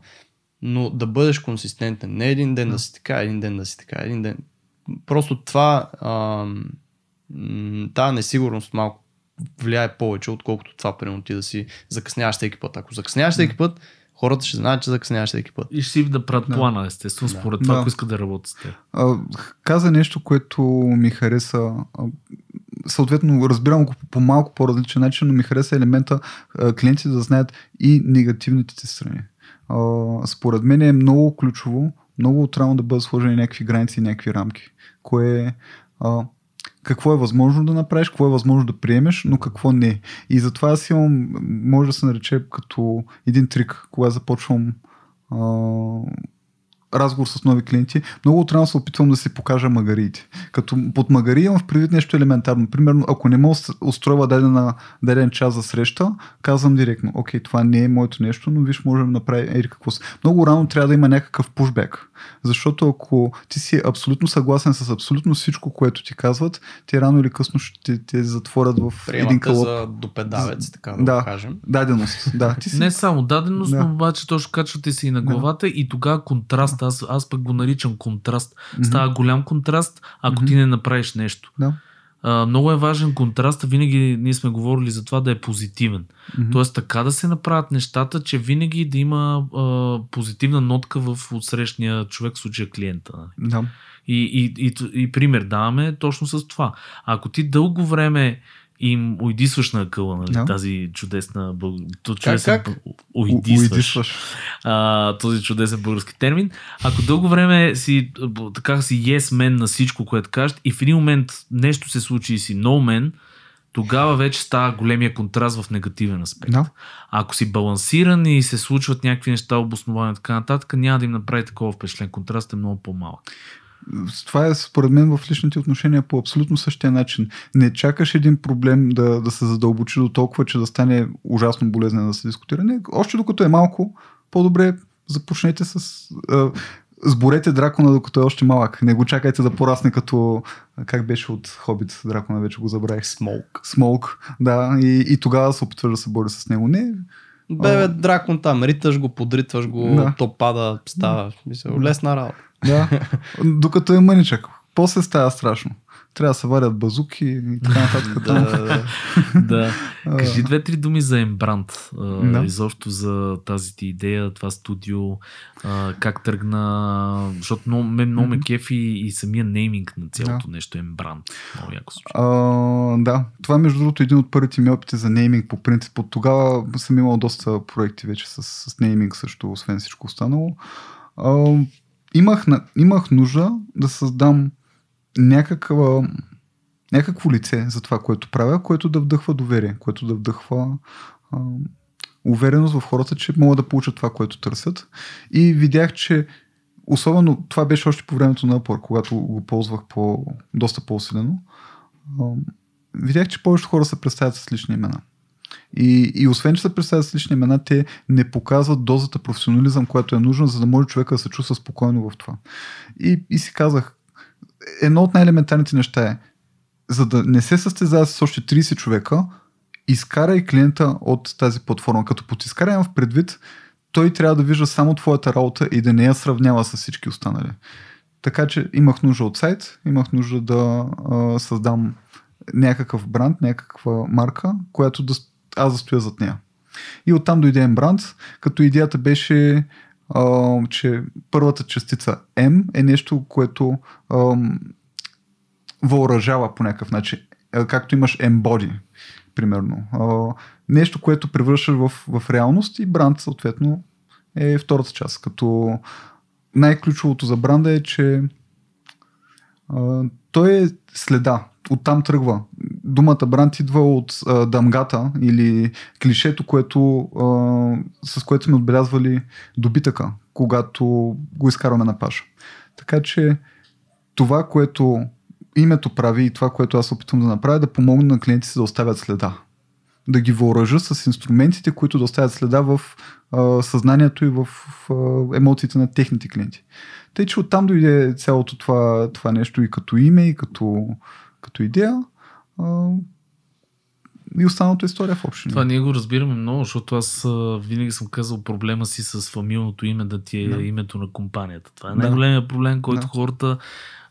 но да бъдеш консистентен. Не един ден да, да си така, един ден да си така, един ден. Просто това, а, тази несигурност малко влияе повече, отколкото това, примерно ти да си закъсняваш всеки път. Ако закъсняваш всеки път, хората ще знаят, че закъсняваш всеки път. И ще си да правят да. плана, естествено, да. според това, да. ако искат да работят с теб. Каза нещо, което ми хареса. Съответно, разбирам го по малко по-различен начин, но ми хареса елемента клиентите да знаят и негативните страни. Според мен е много ключово, много отрано да бъдат сложени някакви граници и някакви рамки. Кое какво е възможно да направиш, какво е възможно да приемеш, но какво не. И затова аз имам, може да се нарече като един трик, когато започвам а, разговор с нови клиенти, много отрано се опитвам да си покажа магариите. Като под магари имам в предвид нещо елементарно. Примерно, ако не мога устройва дадена, даден час за среща, казвам директно, окей, това не е моето нещо, но виж, можем да направим ери какво си. Много рано трябва да има някакъв пушбек. Защото ако ти си абсолютно съгласен с абсолютно всичко, което ти казват, те рано или късно ще те затворят в Приемате един кълъп. за допедавец, така да, да кажем. Даденост. Да, ти си... Не само даденост, да. но обаче точно качвате си на главата да. и тогава контраст, аз, аз пък го наричам контраст. Mm-hmm. Става голям контраст, ако mm-hmm. ти не направиш нещо. Да. А, много е важен контраст. Винаги ние сме говорили за това да е позитивен. Mm-hmm. Тоест така да се направят нещата, че винаги да има а, позитивна нотка в отсрещния човек, в случая клиента. Нали? Да. И, и, и, и пример даваме точно с това. Ако ти дълго време им уйдисваш на къла, нали? No. тази чудесна чудесен, как, как? Уйдисваш. А, този чудесен български термин. Ако дълго време си така си yes man на всичко, което кажеш и в един момент нещо се случи и си no man, тогава вече става големия контраст в негативен аспект. No. ако си балансиран и се случват някакви неща, обосновани и така нататък, няма да им направи такова впечатлен. Контраст е много по-малък това е според мен в личните отношения по абсолютно същия начин. Не чакаш един проблем да, да се задълбочи до толкова, че да стане ужасно болезнен да се дискутира. Не, още докато е малко, по-добре започнете с... А, сборете дракона докато е още малък. Не го чакайте да порасне като... Как беше от Хобит дракона, вече го забравих. Смолк. Смолк, да. И, и тогава се опитваш да се бори с него. Не, Бебе, дракон там, риташ го, подритваш го, да. то пада, става. Мисля, лесна работа. Да, докато е мъничък. После става страшно. Трябва да се варят базуки и така нататък. да, да. Кажи две-три думи за Ембрант. Да. Изобщо за тази ти идея, това студио, как тръгна, защото много, много ме кефи и самия нейминг на цялото да. нещо Ембрант. Много яко а, Да, това е между другото един от първите ми опити за нейминг по принцип. От тогава съм имал доста проекти вече с, с нейминг също, освен всичко останало. Имах, имах нужда да създам някаква някакво лице за това, което правя, което да вдъхва доверие, което да вдъхва а, увереност в хората, че могат да получат това, което търсят. И видях, че особено това беше още по времето на Upwork, когато го ползвах по, доста по-усилено. Видях, че повечето хора се представят с лични имена. И, и освен, че се представят с лични имена, те не показват дозата професионализъм, която е нужна, за да може човека да се чувства спокойно в това. И, и си казах, едно от най-елементарните неща е, за да не се състезава с още 30 човека, изкарай клиента от тази платформа. Като под изкарай в предвид, той трябва да вижда само твоята работа и да не я сравнява с всички останали. Така че имах нужда от сайт, имах нужда да а, създам някакъв бранд, някаква марка, която да, аз да стоя зад нея. И оттам дойде бранд, като идеята беше, а, че първата частица M е нещо, което а, въоръжава по някакъв начин. Както имаш M-body, примерно. А, нещо, което превръщаш в, в реалност и бранд, съответно, е втората част. Като най-ключовото за бранда е, че а, той е следа. Оттам тръгва. Думата бранд идва от а, дамгата или клишето, което, а, с което сме отбелязвали добитъка, когато го изкарваме на паша. Така че това, което името прави и това, което аз опитвам да направя, е да помогна на клиентите да оставят следа. Да ги въоръжа с инструментите, които да оставят следа в а, съзнанието и в, в а, емоциите на техните клиенти. Тъй, че оттам дойде цялото това, това нещо и като име, и като, като идея. А, и останалото е история в община. Това ние го разбираме много, защото аз винаги съм казал проблема си с фамилното име да ти е да. името на компанията. Това е най-големият проблем, който да. хората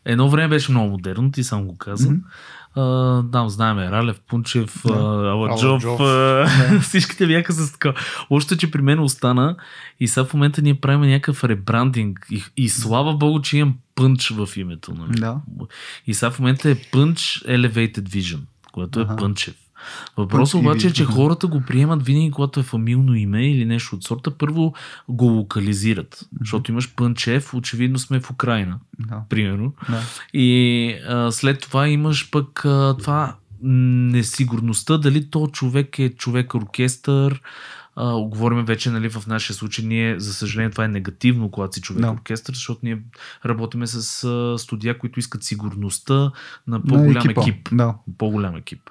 Едно време беше много модерно, ти сам го каза. Mm-hmm. Uh, там знаем Ралев, Пунчев, yeah. Аладжов, всичките бяха с така. Още, че при мен остана и сега в момента ние правим някакъв ребрандинг и, и слава богу, че имам пънч в името. Нали? Да. И сега в момента е пънч Elevated Vision, което uh-huh. е пънчев. Въпросът обаче е, че хората го приемат винаги, когато е фамилно име или нещо от сорта. Първо го локализират, mm-hmm. защото имаш Пънчев, очевидно сме в Украина, да. примерно. Да. И а, след това имаш пък а, това несигурността дали то човек е човек оркестър, а, говорим вече нали, в нашия случай, ние, за съжаление, това е негативно, когато си човек no. оркестър, защото ние работиме с а, студия, които искат сигурността на по-голям на екип. Да. По-голям екип.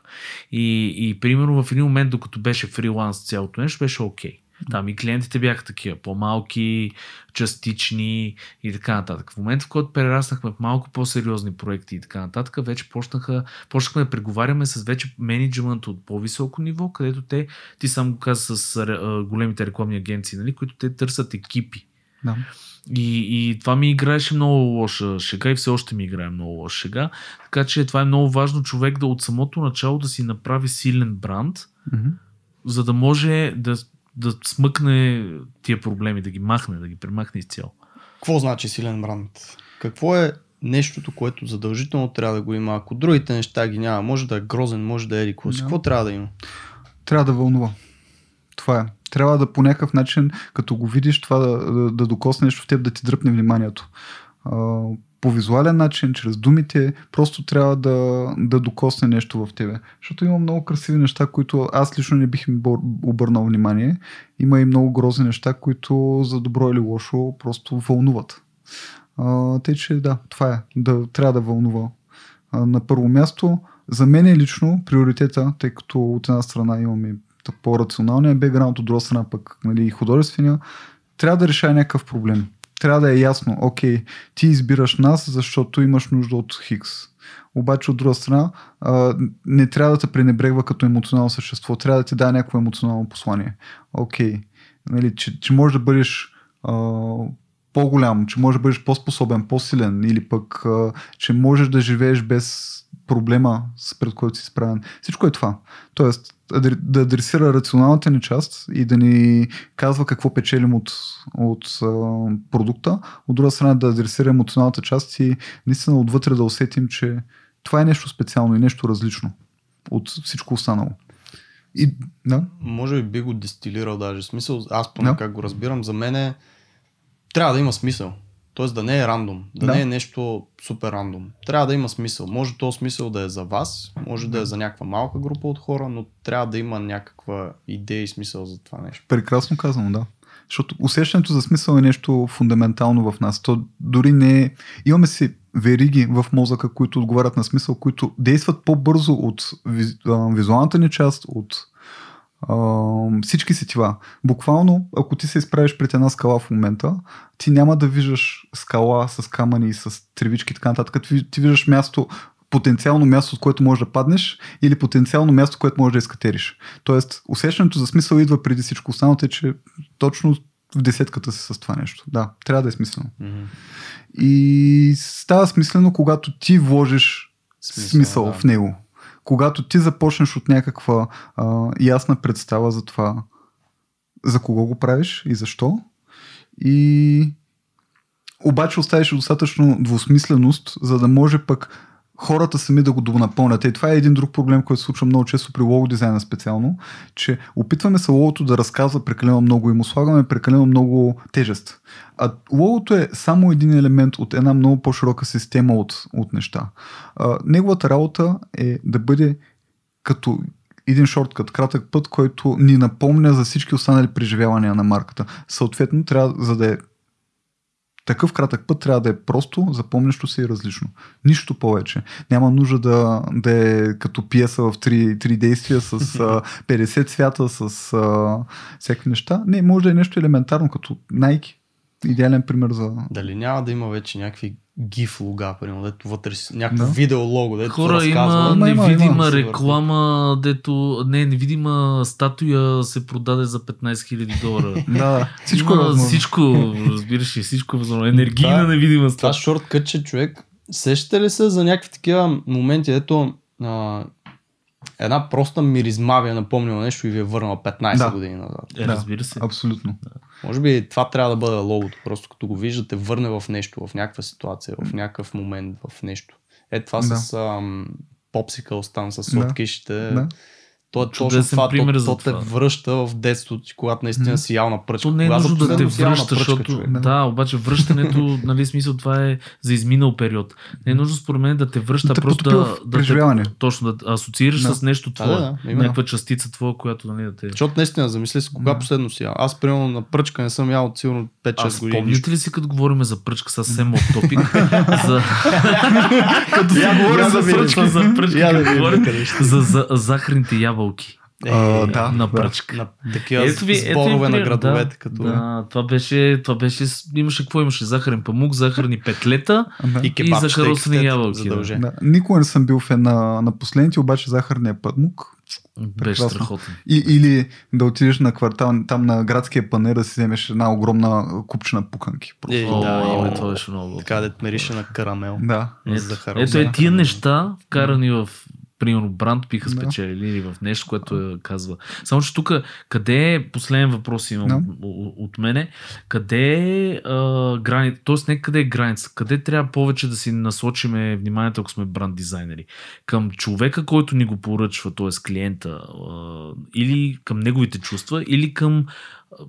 И, и примерно в един момент, докато беше фриланс цялото нещо, беше окей. Okay. Там и клиентите бяха такива, по-малки, частични и така нататък. В момента, в който прераснахме в малко по-сериозни проекти и така нататък, вече почнаха, почнахме да преговаряме с вече менеджмент от по-високо ниво, където те, ти сам го каза с а, големите рекламни агенции, нали, които те търсят екипи. Да. И, и това ми играеше много лоша шега и все още ми играе много лоша шега. Така че това е много важно човек да от самото начало да си направи силен бранд, mm-hmm. за да може да да смъкне тия проблеми, да ги махне, да ги премахне изцяло. Какво значи силен бранд? Какво е нещото, което задължително трябва да го има? Ако другите неща ги няма, може да е грозен, може да е еди си. Какво трябва да има? Трябва да вълнува. Това е. Трябва да по някакъв начин, като го видиш, това да, да, да докосне в теб, да ти дръпне вниманието по визуален начин, чрез думите, просто трябва да, да докосне нещо в тебе. Защото има много красиви неща, които аз лично не бих им обърнал внимание. Има и много грозни неща, които за добро или лошо просто вълнуват. А, тъй, че да, това е. Да, трябва да вълнува. А, на първо място, за мен е лично приоритета, тъй като от една страна имаме по-рационалния бекграунд, от друга страна пък нали, художествения, трябва да решава някакъв проблем трябва да е ясно, окей, ти избираш нас, защото имаш нужда от Хикс. Обаче от друга страна, не трябва да те пренебрегва като емоционално същество, трябва да ти даде някакво емоционално послание. Окей, нали, че, че можеш да бъдеш а, по-голям, че можеш да бъдеш по-способен, по-силен или пък, а, че можеш да живееш без проблема, пред който си справен. Всичко е това. Тоест, да адресира рационалната ни част и да ни казва какво печелим от, от а, продукта, от друга страна да адресира емоционалната част и наистина отвътре да усетим, че това е нещо специално и нещо различно от всичко останало. И, да? Може би би го дестилирал даже. Смисъл, аз поне да. как го разбирам, за мен е трябва да има смисъл. Тоест да не е рандом, да, Да. не е нещо супер рандом. Трябва да има смисъл. Може този смисъл да е за вас, може да е за някаква малка група от хора, но трябва да има някаква идея и смисъл за това нещо. Прекрасно казано, да. Защото усещането за смисъл е нещо фундаментално в нас. То дори не е... Имаме си вериги в мозъка, които отговарят на смисъл, които действат по-бързо от визуалната ни част, от а, всички сетива. Буквално, ако ти се изправиш пред една скала в момента, ти няма да виждаш скала с камъни, с тревички и така нататък. Ти, ти виждаш място, потенциално място, от което можеш да паднеш или потенциално място, което можеш да изкатериш. Тоест, усещането за смисъл идва преди всичко останалото е, че точно в десетката си с това нещо. Да, трябва да е смислено. Мгм. И става смислено, когато ти вложиш смисъл, смисъл да. в него. Когато ти започнеш от някаква а, ясна представа за това, за кого го правиш и защо. И обаче оставиш достатъчно двусмисленост, за да може пък хората сами да го донапълнят. И това е един друг проблем, който се случва много често при лого дизайна специално, че опитваме се логото да разказва прекалено много и му слагаме прекалено много тежест. А логото е само един елемент от една много по-широка система от, от неща. А, неговата работа е да бъде като един шорткът, кратък път, който ни напомня за всички останали преживявания на марката. Съответно, трябва, за да е такъв кратък път, трябва да е просто, запомнящо се и различно. Нищо повече. Няма нужда да, да е като пиеса в три, три действия с а, 50 цвята, с а, всякакви неща. Не, може да е нещо елементарно, като Nike. Идеален пример за... Дали няма да има вече някакви гиф лога, примерно, дето вътре някакво Да. видео лого, дето Хора разказва. има Има, има, невидима има. реклама, дето... Не, невидима статуя се продаде за 15 000 долара. Да, всичко е Има възможно. Всичко, разбираш ли, всичко е възможно. Енергийна Това- невидима Това статуя. шорткът, че човек, сещате ли се за някакви такива моменти, ето а, една проста миризма ви е напомнила нещо и ви е върнала 15 Да. години назад. Е, Да. разбира се. Абсолютно. Може би това трябва да бъде логото, просто като го виждате, върне в нещо, в някаква ситуация, в някакъв момент, в нещо. Е това Да. с ам, попсикълс там, с сладкишите. Да. То е точно това, пример то, за то те това. връща в детството ти, когато наистина си ял на пръчка. То не е Кога за нужно да те връща, пръчка, защото... човек? Да. Да, обаче връщането, нали, смисъл това е за изминал период. Не е нужно според мен да те връща, Да те просто да, да те, точно да асоциираш Да. с нещо твое. да, да. Някаква частица твоя, която нали, да те... Защото наистина, замисли си, кога Да. последно си ял. Аз, примерно, на пръчка не съм ял от сигурно 5-6 А години. спомняте ли си, като говорим за пръчка съвсем от топик? за... Като си говорим за пръчка, говорим за, за захарните ябълки Е, А, да. на пръчка. На такива Ето ви, ето ви сборове на градовете. да, като... да, това беше, това беше, имаше какво имаше? Захарен памук, захарни петлета. И и захаросани ябълки, да. Да. Никога не съм бил фен на, на последните, обаче захарния пътмук. беше страхотен. И, или да отидеш на квартал, там на градския панер да си вземеш една огромна купчина пуканки. Просто. Е, да, има това беше много. Така да мирише на карамел. Да. Ето, ето е тия неща, вкарани в примерно бранд, биха Да. спечелили или в нещо, което е, казва. Само, че тук, къде е, последен въпрос имам Да. от, мене, къде е граница, т.е. не къде е граница, къде трябва повече да си насочиме вниманието, ако сме бранд дизайнери? Към човека, който ни го поръчва, т.е. клиента, а, или към неговите чувства, или към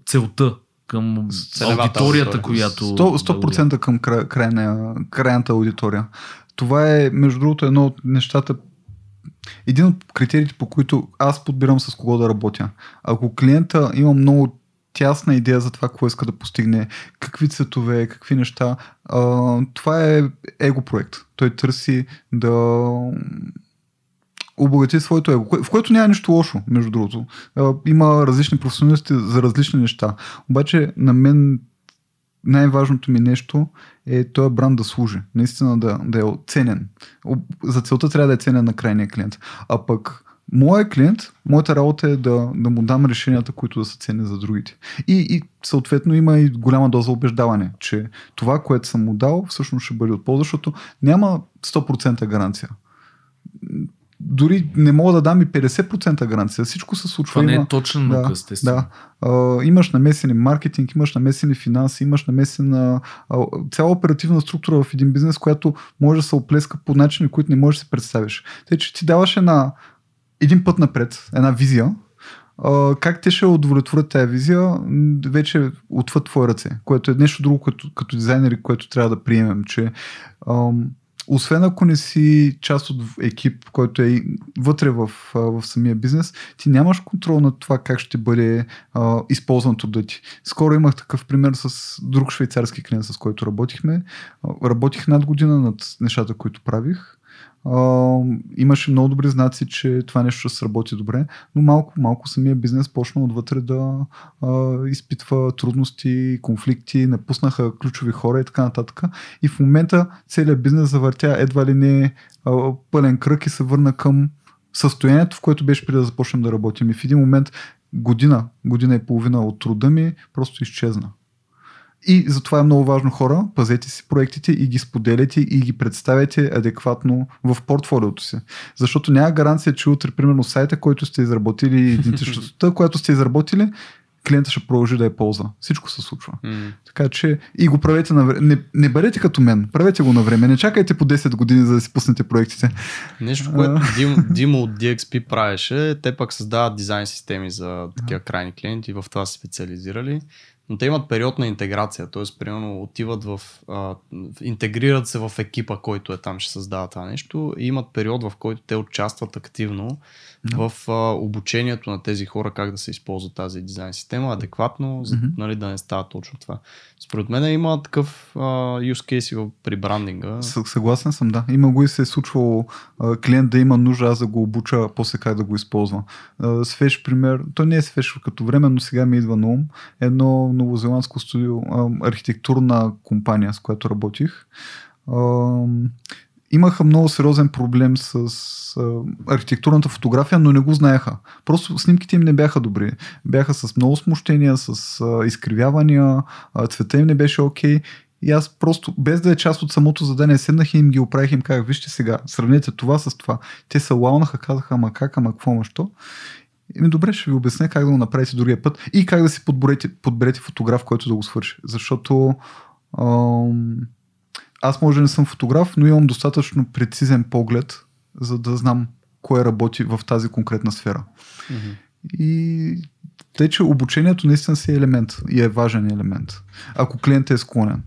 целта, към Целевата аудиторията, аудитория. която... 100%, 100% към край, крайна, крайната аудитория. Това е, между другото, едно от нещата, един от критериите, по които аз подбирам с кого да работя. Ако клиента има много тясна идея за това, какво иска да постигне, какви цветове, какви неща, а, това е его проект. Той търси да обогати своето его, в което няма нищо лошо, между другото. Има различни професионалисти за различни неща. Обаче на мен най-важното ми нещо е този бранд да служи. Наистина да, да е ценен. За целта трябва да е ценен на крайния клиент. А пък моят клиент, моята работа е да, да му дам решенията, които да са ценни за другите. И, и съответно има и голяма доза убеждаване, че това, което съм му дал, всъщност ще бъде от полза, защото няма 100% гаранция. Дори не мога да дам и 50% гаранция. Всичко се случва. Това не е точна наука, естествено. да. А, имаш намесени маркетинг, имаш намесени финанси, имаш намесена а, цяла оперативна структура в един бизнес, която може да се оплеска по начини, които не можеш да си представиш. Тъй, че ти даваш една, един път напред, една визия, как те ще удовлетворят тази визия, вече отвъд твои ръце, което е нещо друго като, като дизайнери, което трябва да приемем, че ам, освен ако не си част от екип, който е вътре в, в самия бизнес, ти нямаш контрол над това как ще бъде а, използван труда ти. Скоро имах такъв пример с друг швейцарски клиент, с който работихме. Работих над година над нещата, които правих. Имаше много добри знаци, че това нещо ще сработи добре, но малко, малко самия бизнес почна отвътре да а, изпитва трудности, конфликти, напуснаха ключови хора и така нататък. И в момента целият бизнес завъртя едва ли не а, пълен кръг и се върна към състоянието, в което беше преди да започнем да работим. И в един момент година, година и половина от труда ми просто изчезна. И затова е много важно хора, пазете си проектите и ги споделяйте и ги представяйте адекватно в портфолиото си. Защото няма гаранция, че утре, примерно, сайта, който сте изработили, идентичността, която сте изработили, клиента ще продължи да я ползва. Всичко се случва. М. Така че и го правете на време. Не, не бъдете като мен, правете го на време. Не чакайте по 10 години, за да си пуснете проектите. Нещо, което Дим, Димо от DXP правеше, те пък създават дизайн системи за такива крайни клиенти, в това са специализирали. Но те имат период на интеграция, т.е. примерно отиват в, а, интегрират се в екипа, който е там, ще създава това нещо и имат период, в който те участват активно Да. в а, обучението на тези хора как да се използва тази дизайн система адекватно, за, Мгм. нали, да не става точно това. Според мен има такъв а, use case при брандинга. Съ- Съгласен съм, да. Има го и се е случвало а, клиент да има нужда аз да го обуча после как да го използва. А, Свеж пример, то не е свеж като време, но сега ми идва на ум. Едно новозеландско студио, а, архитектурна компания, с която работих. А, имаха много сериозен проблем с а, архитектурната фотография, но не го знаеха. Просто снимките им не бяха добри. Бяха с много смущения, с а, изкривявания, а, цвета им не беше окей. И аз просто, без да е част от самото задание, седнах и им ги оправих им казах, вижте сега, сравнете това с това. Те се лаунаха, казаха, ама как, ама какво, ама що? Еми добре, ще ви обясня как да го направите другия път и как да си подберете, подберете фотограф, който да го свърши. Защото ам, аз може да не съм фотограф, но имам достатъчно прецизен поглед, за да знам кое работи в тази конкретна сфера. Мгм. И тъй, че обучението наистина си е елемент и е важен елемент, ако клиентът е склонен.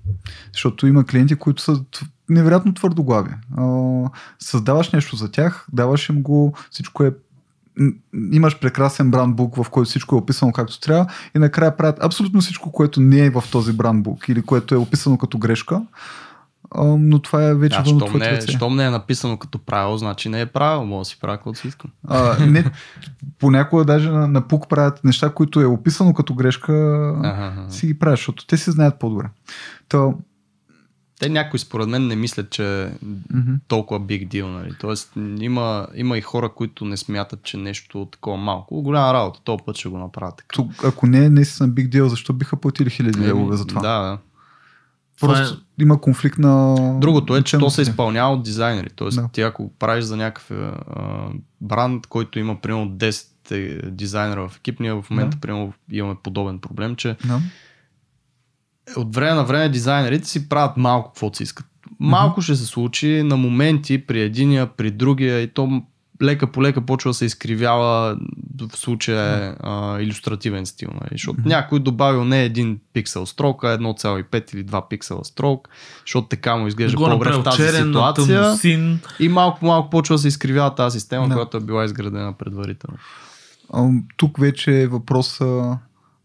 Защото има клиенти, които са невероятно твърдоглави. Създаваш нещо за тях, даваш им го, всичко е имаш прекрасен брандбук, в който всичко е описано както трябва и накрая правят абсолютно всичко, което не е в този брандбук или което е описано като грешка. Но това е вече вън от не, ръце. щом не е написано като правило, значи не е правило, мога да си правя каквото си искам. А, не, понякога даже на, на пук правят неща, които е описано като грешка, Аха, аха. си ги правят, защото те си знаят по-добре. То, Те някои според мен не мислят, че е мгм. толкова big deal, нали? Тоест има, има и хора, които не смятат, че нещо такова малко. Голяма работа, този път ще го направят. Тук, ако не е наистина big deal, защо биха платили хиляди Еми, левове за това? Да, да. Просто Това има конфликт на... Другото е, че то се изпълнява от дизайнери. Тоест, Да. ти ако правиш за някакъв а, бранд, който има примерно 10 е, дизайнера в екип, ние в момента Да. примерно имаме подобен проблем, че Да. от време на време дизайнерите си правят малко каквото си искат. Малко ще се случи на моменти при единия, при другия и то лека по лека почва да се изкривява в случая а, иллюстративен стил. Нали? Защото Мгм. някой добавил не един пиксел строк, а 1,5 или 2 пиксела строк, защото така му изглежда го по-добре в тази черен, ситуация. тъмносин. И малко по малко почва да се изкривява тази система, Да. която е била изградена предварително. Ам, Тук вече е въпроса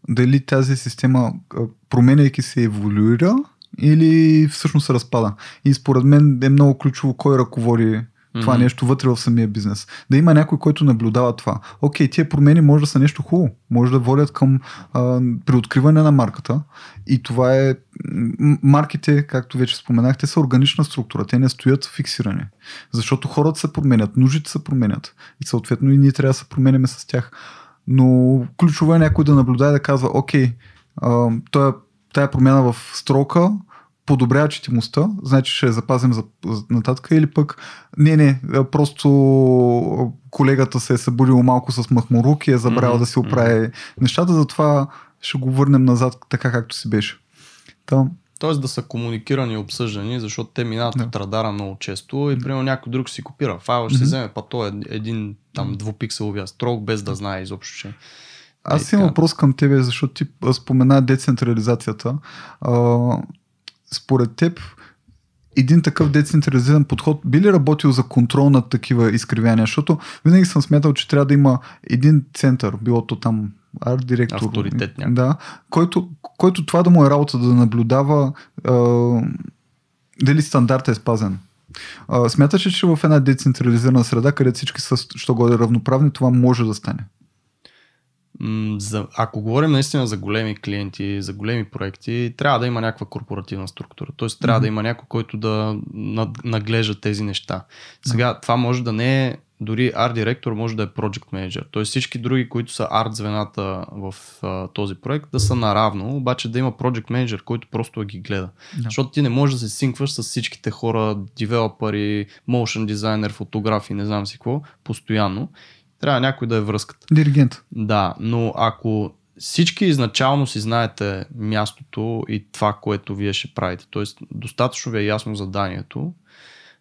дали тази система, а, променяйки се, еволюира или всъщност се разпада. И според мен е много ключово кой ръководи това Мгм. нещо вътре в самия бизнес. Да има някой, който наблюдава това. Окей, тия промени може да са нещо хубаво. Може да водят към а, приоткриване на марката. И това е... Марките, както вече споменахте, са органична структура. Те не стоят фиксирани. Защото хората се променят, нуждите се променят. И съответно и ние трябва да се променяме с тях. Но ключово е някой да наблюдава и да казва, окей, а, тая, тая промяна в строка подобрява четимостта, значи ще я запазим за, за нататък или пък не, не, а, просто колегата се е събудил малко с махмурук и е забравил Мгм, да си оправи нещата, затова ще го върнем назад така както си беше. Там, Тоест да са комуникирани и обсъждани, защото те минават Да. от радара много често и примерно някой друг си копира файла, ще си Мгм. вземе па то е един там двупикселовия строк, без да знае изобщо, че Аз Е, имам въпрос към тебе, защото ти спомена децентрализацията. А, според теб, един такъв децентрализиран подход би ли работил за контрол над такива изкривяния? Защото винаги съм смятал, че трябва да има един център, било то там арт директор. Авторитет някакъв. Да, който, който това да му е работа да наблюдава а, дали стандарт е спазен. А, смяташ ли, че в една децентрализирана среда, където всички са що годе равноправни, това може да стане? За, ако говорим наистина за големи клиенти, за големи проекти, трябва да има някаква корпоративна структура. Тоест трябва Мгм. да има някой, който да наглежда тези неща. Сега, това може да не е, дори арт директор може да е project manager. Тоест всички други, които са арт звената в а, този проект, да са наравно, обаче да има project manager, който просто да ги гледа. Да. Защото ти не можеш да се синкваш с всичките хора, девелопери, motion дизайнер, фотографи, не знам си какво, постоянно. Трябва някой да е връзката. Диригент. Да, но ако всички изначално си знаете мястото и това, което вие ще правите, т.е. достатъчно ви е ясно заданието,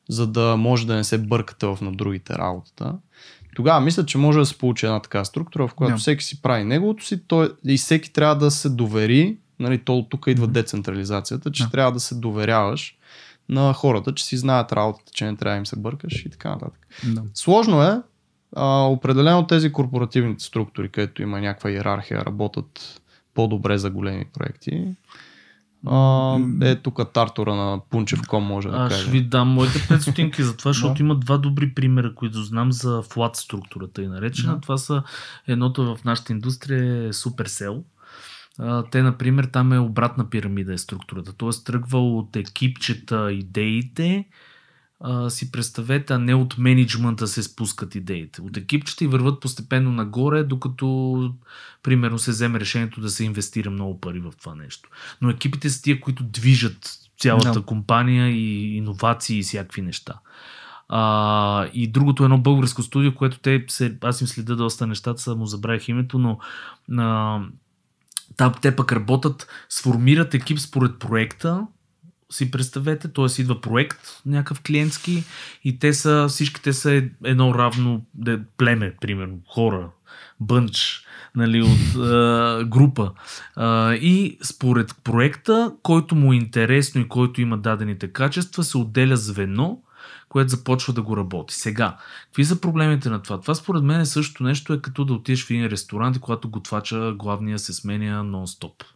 за да може да не се бъркате в на другите работата, тогава мисля, че може да се получи една така структура, в която Да. всеки си прави неговото си той, и всеки трябва да се довери, нали, то тук идва децентрализацията, че Да. трябва да се доверяваш на хората, че си знаят работата, че не трябва да им се бъркаш и така нататък. Да. Сложно е. А, определено тези корпоративните структури, където има някаква иерархия, работят по-добре за големи проекти. А, е тук тартора на Пунчев.com може да Аз каже. ще ви дам моите 5 стотинки за това, защото има два добри примера, които знам за флат структурата и наречена. Да. Това са едното в нашата индустрия е Supercell. Те, например, там е обратна пирамида е структурата. Тоест тръгва от екипчета идеите, а, си представете, а не от менеджмента се спускат идеите. От екипчета и върват постепенно нагоре, докато примерно се вземе решението да се инвестира много пари в това нещо. Но екипите са тия, които движат цялата Да. компания и иновации и всякакви неща. А, и другото е едно българско студио, което те се, аз им следя доста нещата, само забравих името, но а, там те пък работят, сформират екип според проекта, си представете, т.е. идва проект, някакъв клиентски и те са, всичките са е- едно равно де, племе, примерно, хора, бънч, нали, от а, група. А, и според проекта, който му е интересно и който има дадените качества, се отделя звено, което започва да го работи. Сега, какви са проблемите на това? Това според мен е същото нещо, е като да отидеш в един ресторант и когато готвача главния се сменя нон-стоп.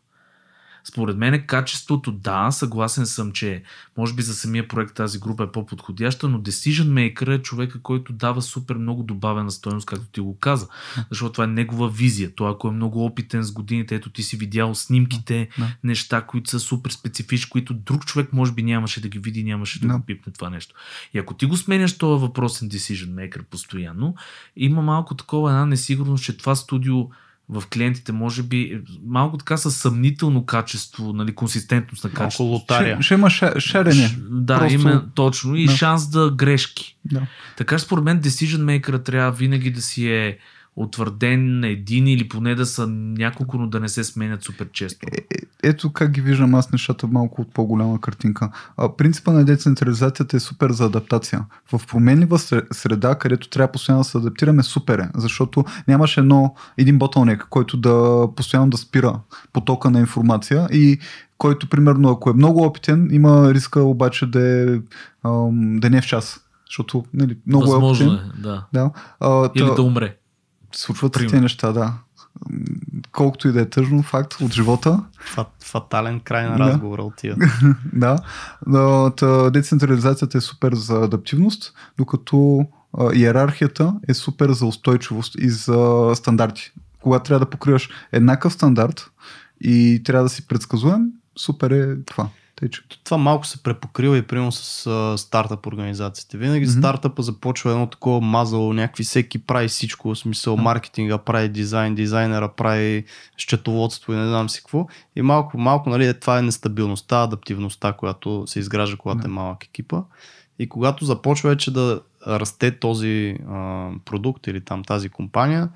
Според мен е качеството, да, съгласен съм, че може би за самия проект тази група е по-подходяща, но decision maker е човека, който дава супер много добавена стоеност, както ти го каза. Защото това е негова визия. Той ако е много опитен с годините, ето ти си видял снимките, Да. неща, които са супер специфични, които друг човек може би нямаше да ги види, нямаше да, Да. го пипне това нещо. И ако ти го сменяш този въпросен decision maker постоянно, има малко такова една несигурност, че това студио в клиентите може би малко така със съмнително качество, нали, консистентност на Малко качество. лотария. Ще, ще има ша, шарене. Ш- Да, Просто- има точно. И Да. шанс да грешки. Да. Така според мен decision maker трябва винаги да си е утвърден на един или поне да са няколко, но да не се сменят супер често. Е, е, ето как ги виждам аз нещата малко от по-голяма картинка. А, принципа на децентрализацията е супер за адаптация. В променлива сре- среда, където трябва постоянно да се адаптираме, супер е, защото нямаш едно, един ботълнек, който да постоянно да спира потока на информация и който, примерно, ако е много опитен, има риска обаче да е, ам, да не е в час. Защото нали, много Възможно е опитен. е, да. Да. А, Или та- да умре. Случват се Примерно. тези неща, да. Колкото и да е тъжно, факт от живота. Фа- Фатален край на Да. разговора отива. да. А, та, децентрализацията е супер за адаптивност, докато а, иерархията е супер за устойчивост и за стандарти. Когато трябва да покриваш еднакъв стандарт и трябва да си предсказуем, супер е това. Тъй, че. това малко се препокрива и примерно с а, стартъп организациите. Винаги mm-hmm. стартъпа започва едно такова мазало, някакви всеки прави всичко, в смисъл Да. маркетинга, прави дизайн, дизайнера прави счетоводство и не знам си какво. И малко, малко, нали, е, това е нестабилността, адаптивността, която се изгражда, когато Да. е малък екипа. И когато започва вече да расте този а, продукт или там тази компания,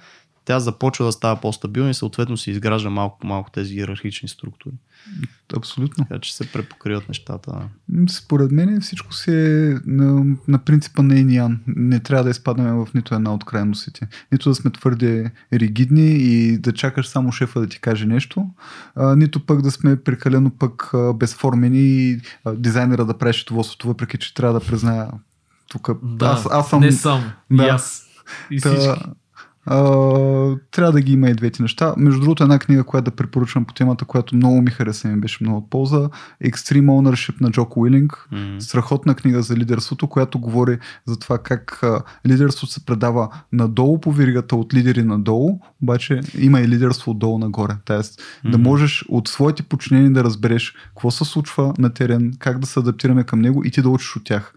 тя започва да става по-стабилна и съответно се изгражда малко по малко тези иерархични структури. Абсолютно. Така че се препокриват нещата. Според мен всичко си е на, на принципа на Иниан. Не трябва да изпадаме в нито една от крайностите. Нито да сме твърде ригидни и да чакаш само шефа да ти каже нещо, а, нито пък да сме прекалено пък а, безформени и а, дизайнера да прави счетоводството, въпреки че трябва да призная тук. Да, аз, аз съм не сам. Да. И аз. И Та, всички. А, трябва да ги има и двете неща. Между другото, една книга, която да препоръчвам по темата, която много ми хареса и ми беше много от полза, Extreme Ownership на Джоко Уилинг. М. Страхотна книга за лидерството, която говори за това как а, лидерството се предава надолу по веригата от лидери надолу, обаче има и лидерство отдолу нагоре. Тоест да Мгм. можеш от своите подчинени да разбереш какво се случва на терен, как да се адаптираме към него и ти да учиш от тях.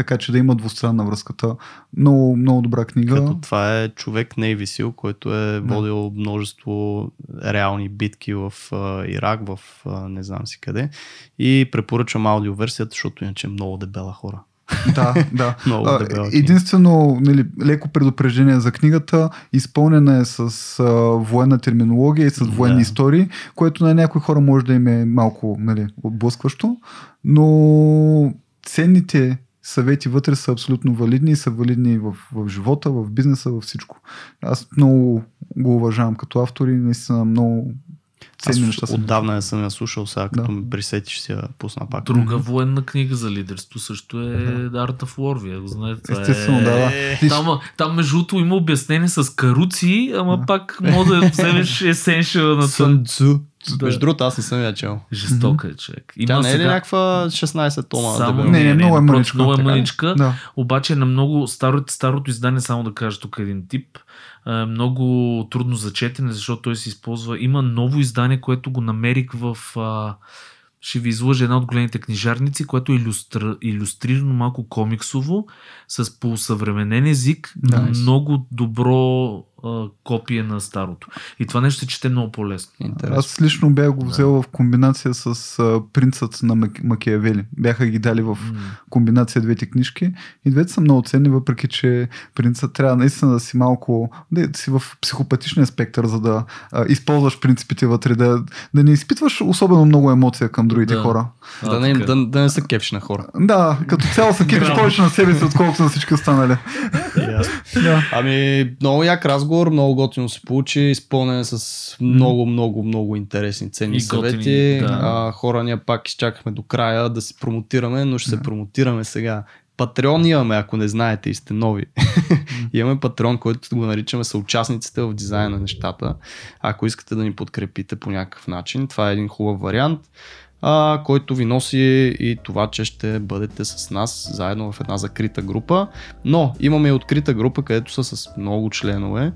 Така че да има двустранна връзката. Много, много добра книга. Като това е човек Navy Seal, който е водил множество реални битки в а, Ирак, в а, не знам си къде. И препоръчвам аудиоверсията, защото иначе е много дебела хора. Да, да. Много дебела. Единствено, нали, леко предупреждение за книгата, изпълнена е с а, военна терминология и с военни Да. истории, което на някои хора може да им е малко нали, отблъскващо, но ценните съвети вътре са абсолютно валидни и са валидни в, в живота, в бизнеса, във всичко. Аз много го уважавам като автор и наистина много ценни неща са. отдавна не съм я слушал, сега като Да. ме присетиш си я пусна пак. Друга военна книга за лидерство също е Art of War. Вие го знаете. Естествено, е... да, да. Ти- Там, там между другото има обяснение с каруци, ама Да. пак може да вземеш есеншъл на това. Да. Между другото, аз не съм я чел. Жестока е човек. Има Тя не е ли сега... някаква 16 тома? Само... Не, не, много е мъничка, Много е мъничка. Да. Обаче на много старото, старото издание, само да кажа тук един тип, е много трудно за четене, защото той се използва. Има ново издание, което го намерих в... А, ще ви излъжа една от големите книжарници, което е илюстра, иллюстрирано малко комиксово, с по-съвременен език, Nice. много добро а, копие на старото. И това нещо се чете много по-лесно. Интересно. Аз лично бях го Да. взел в комбинация с а, принцът на Мак- Макиавели. Бяха ги дали в комбинация двете книжки. И двете са много ценни, въпреки че принцът трябва наистина да си малко, да си в психопатичния спектър, за да а, използваш принципите вътре, да, да не изпитваш особено много емоция към другите Да. хора. А, Да не, да, да не са кепш на хора. Да, като цяло са Браво. повече на себе си, отколкото на всички останали. Да. Ами, много як разговор, много готино се получи, изпълнен с много, много, много интересни ценни И готини, съвети. да. А, хора, ние пак изчакахме до края да се промотираме, но ще се промотираме сега. Патреон имаме, ако не знаете и сте нови. имаме Патреон, който го наричаме съучастниците в дизайна на нещата. Ако искате да ни подкрепите по някакъв начин, това е един хубав вариант, а, който ви носи и това, че ще бъдете с нас заедно в една закрита група. Но имаме и открита група, където са с много членове.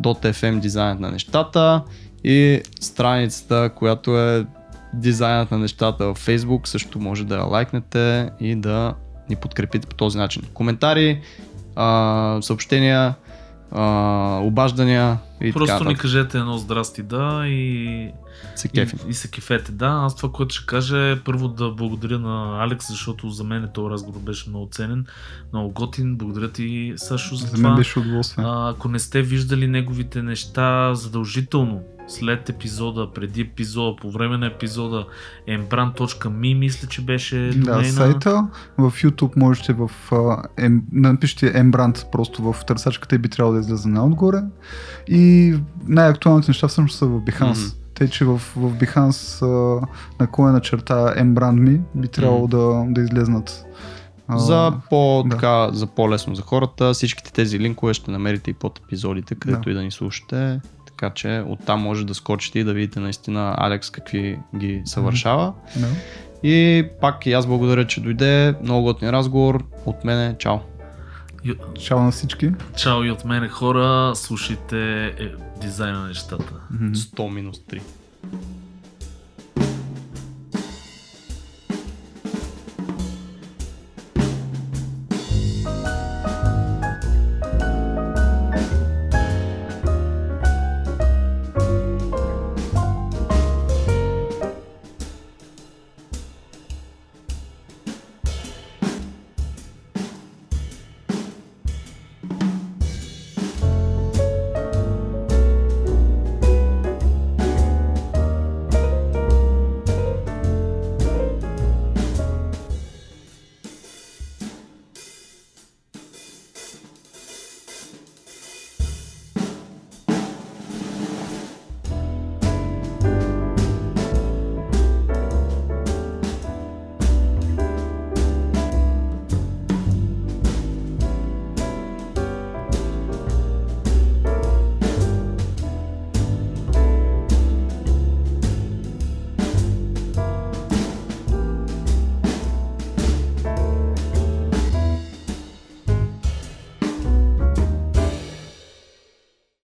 .fm дизайнът на нещата и страницата, която е дизайнът на нещата в Facebook, също може да я лайкнете и да ни подкрепите по този начин. Коментари, съобщения, а, обаждания и Просто така ни нататък. кажете едно здрасти да и Се И, кефим. и се кефете, да. Аз това, което ще кажа е първо да благодаря на Алекс, защото за мен този разговор беше много ценен, много готин. Благодаря ти, Сашо, за, За това. мен беше удоволствие. А, ако не сте виждали неговите неща, задължително след епизода, преди епизода, по време на епизода, embran.me мисля, че беше Да, домейна. сайта. В YouTube можете в... ем, напишете Embrand просто в търсачката и би трябвало да излезе най-отгоре. И най-актуалните неща всъщност са в Behance. Мгм. Тъй, че в, в Behance на кое на черта Embrand.me би трябвало да, да излезнат. За, по, да. така, за по-лесно за хората, всичките тези линкове ще намерите и под епизодите, където Да. и да ни слушате. Така че оттам може да скочите и да видите наистина Алекс какви ги съвършава. да. И пак и аз благодаря, че дойде. Много готин разговор. От мене, чао. Ю- Чао на всички. Чао и от мене хора, слушайте е, дизайна на нещата. Мгм. 100 минус 3.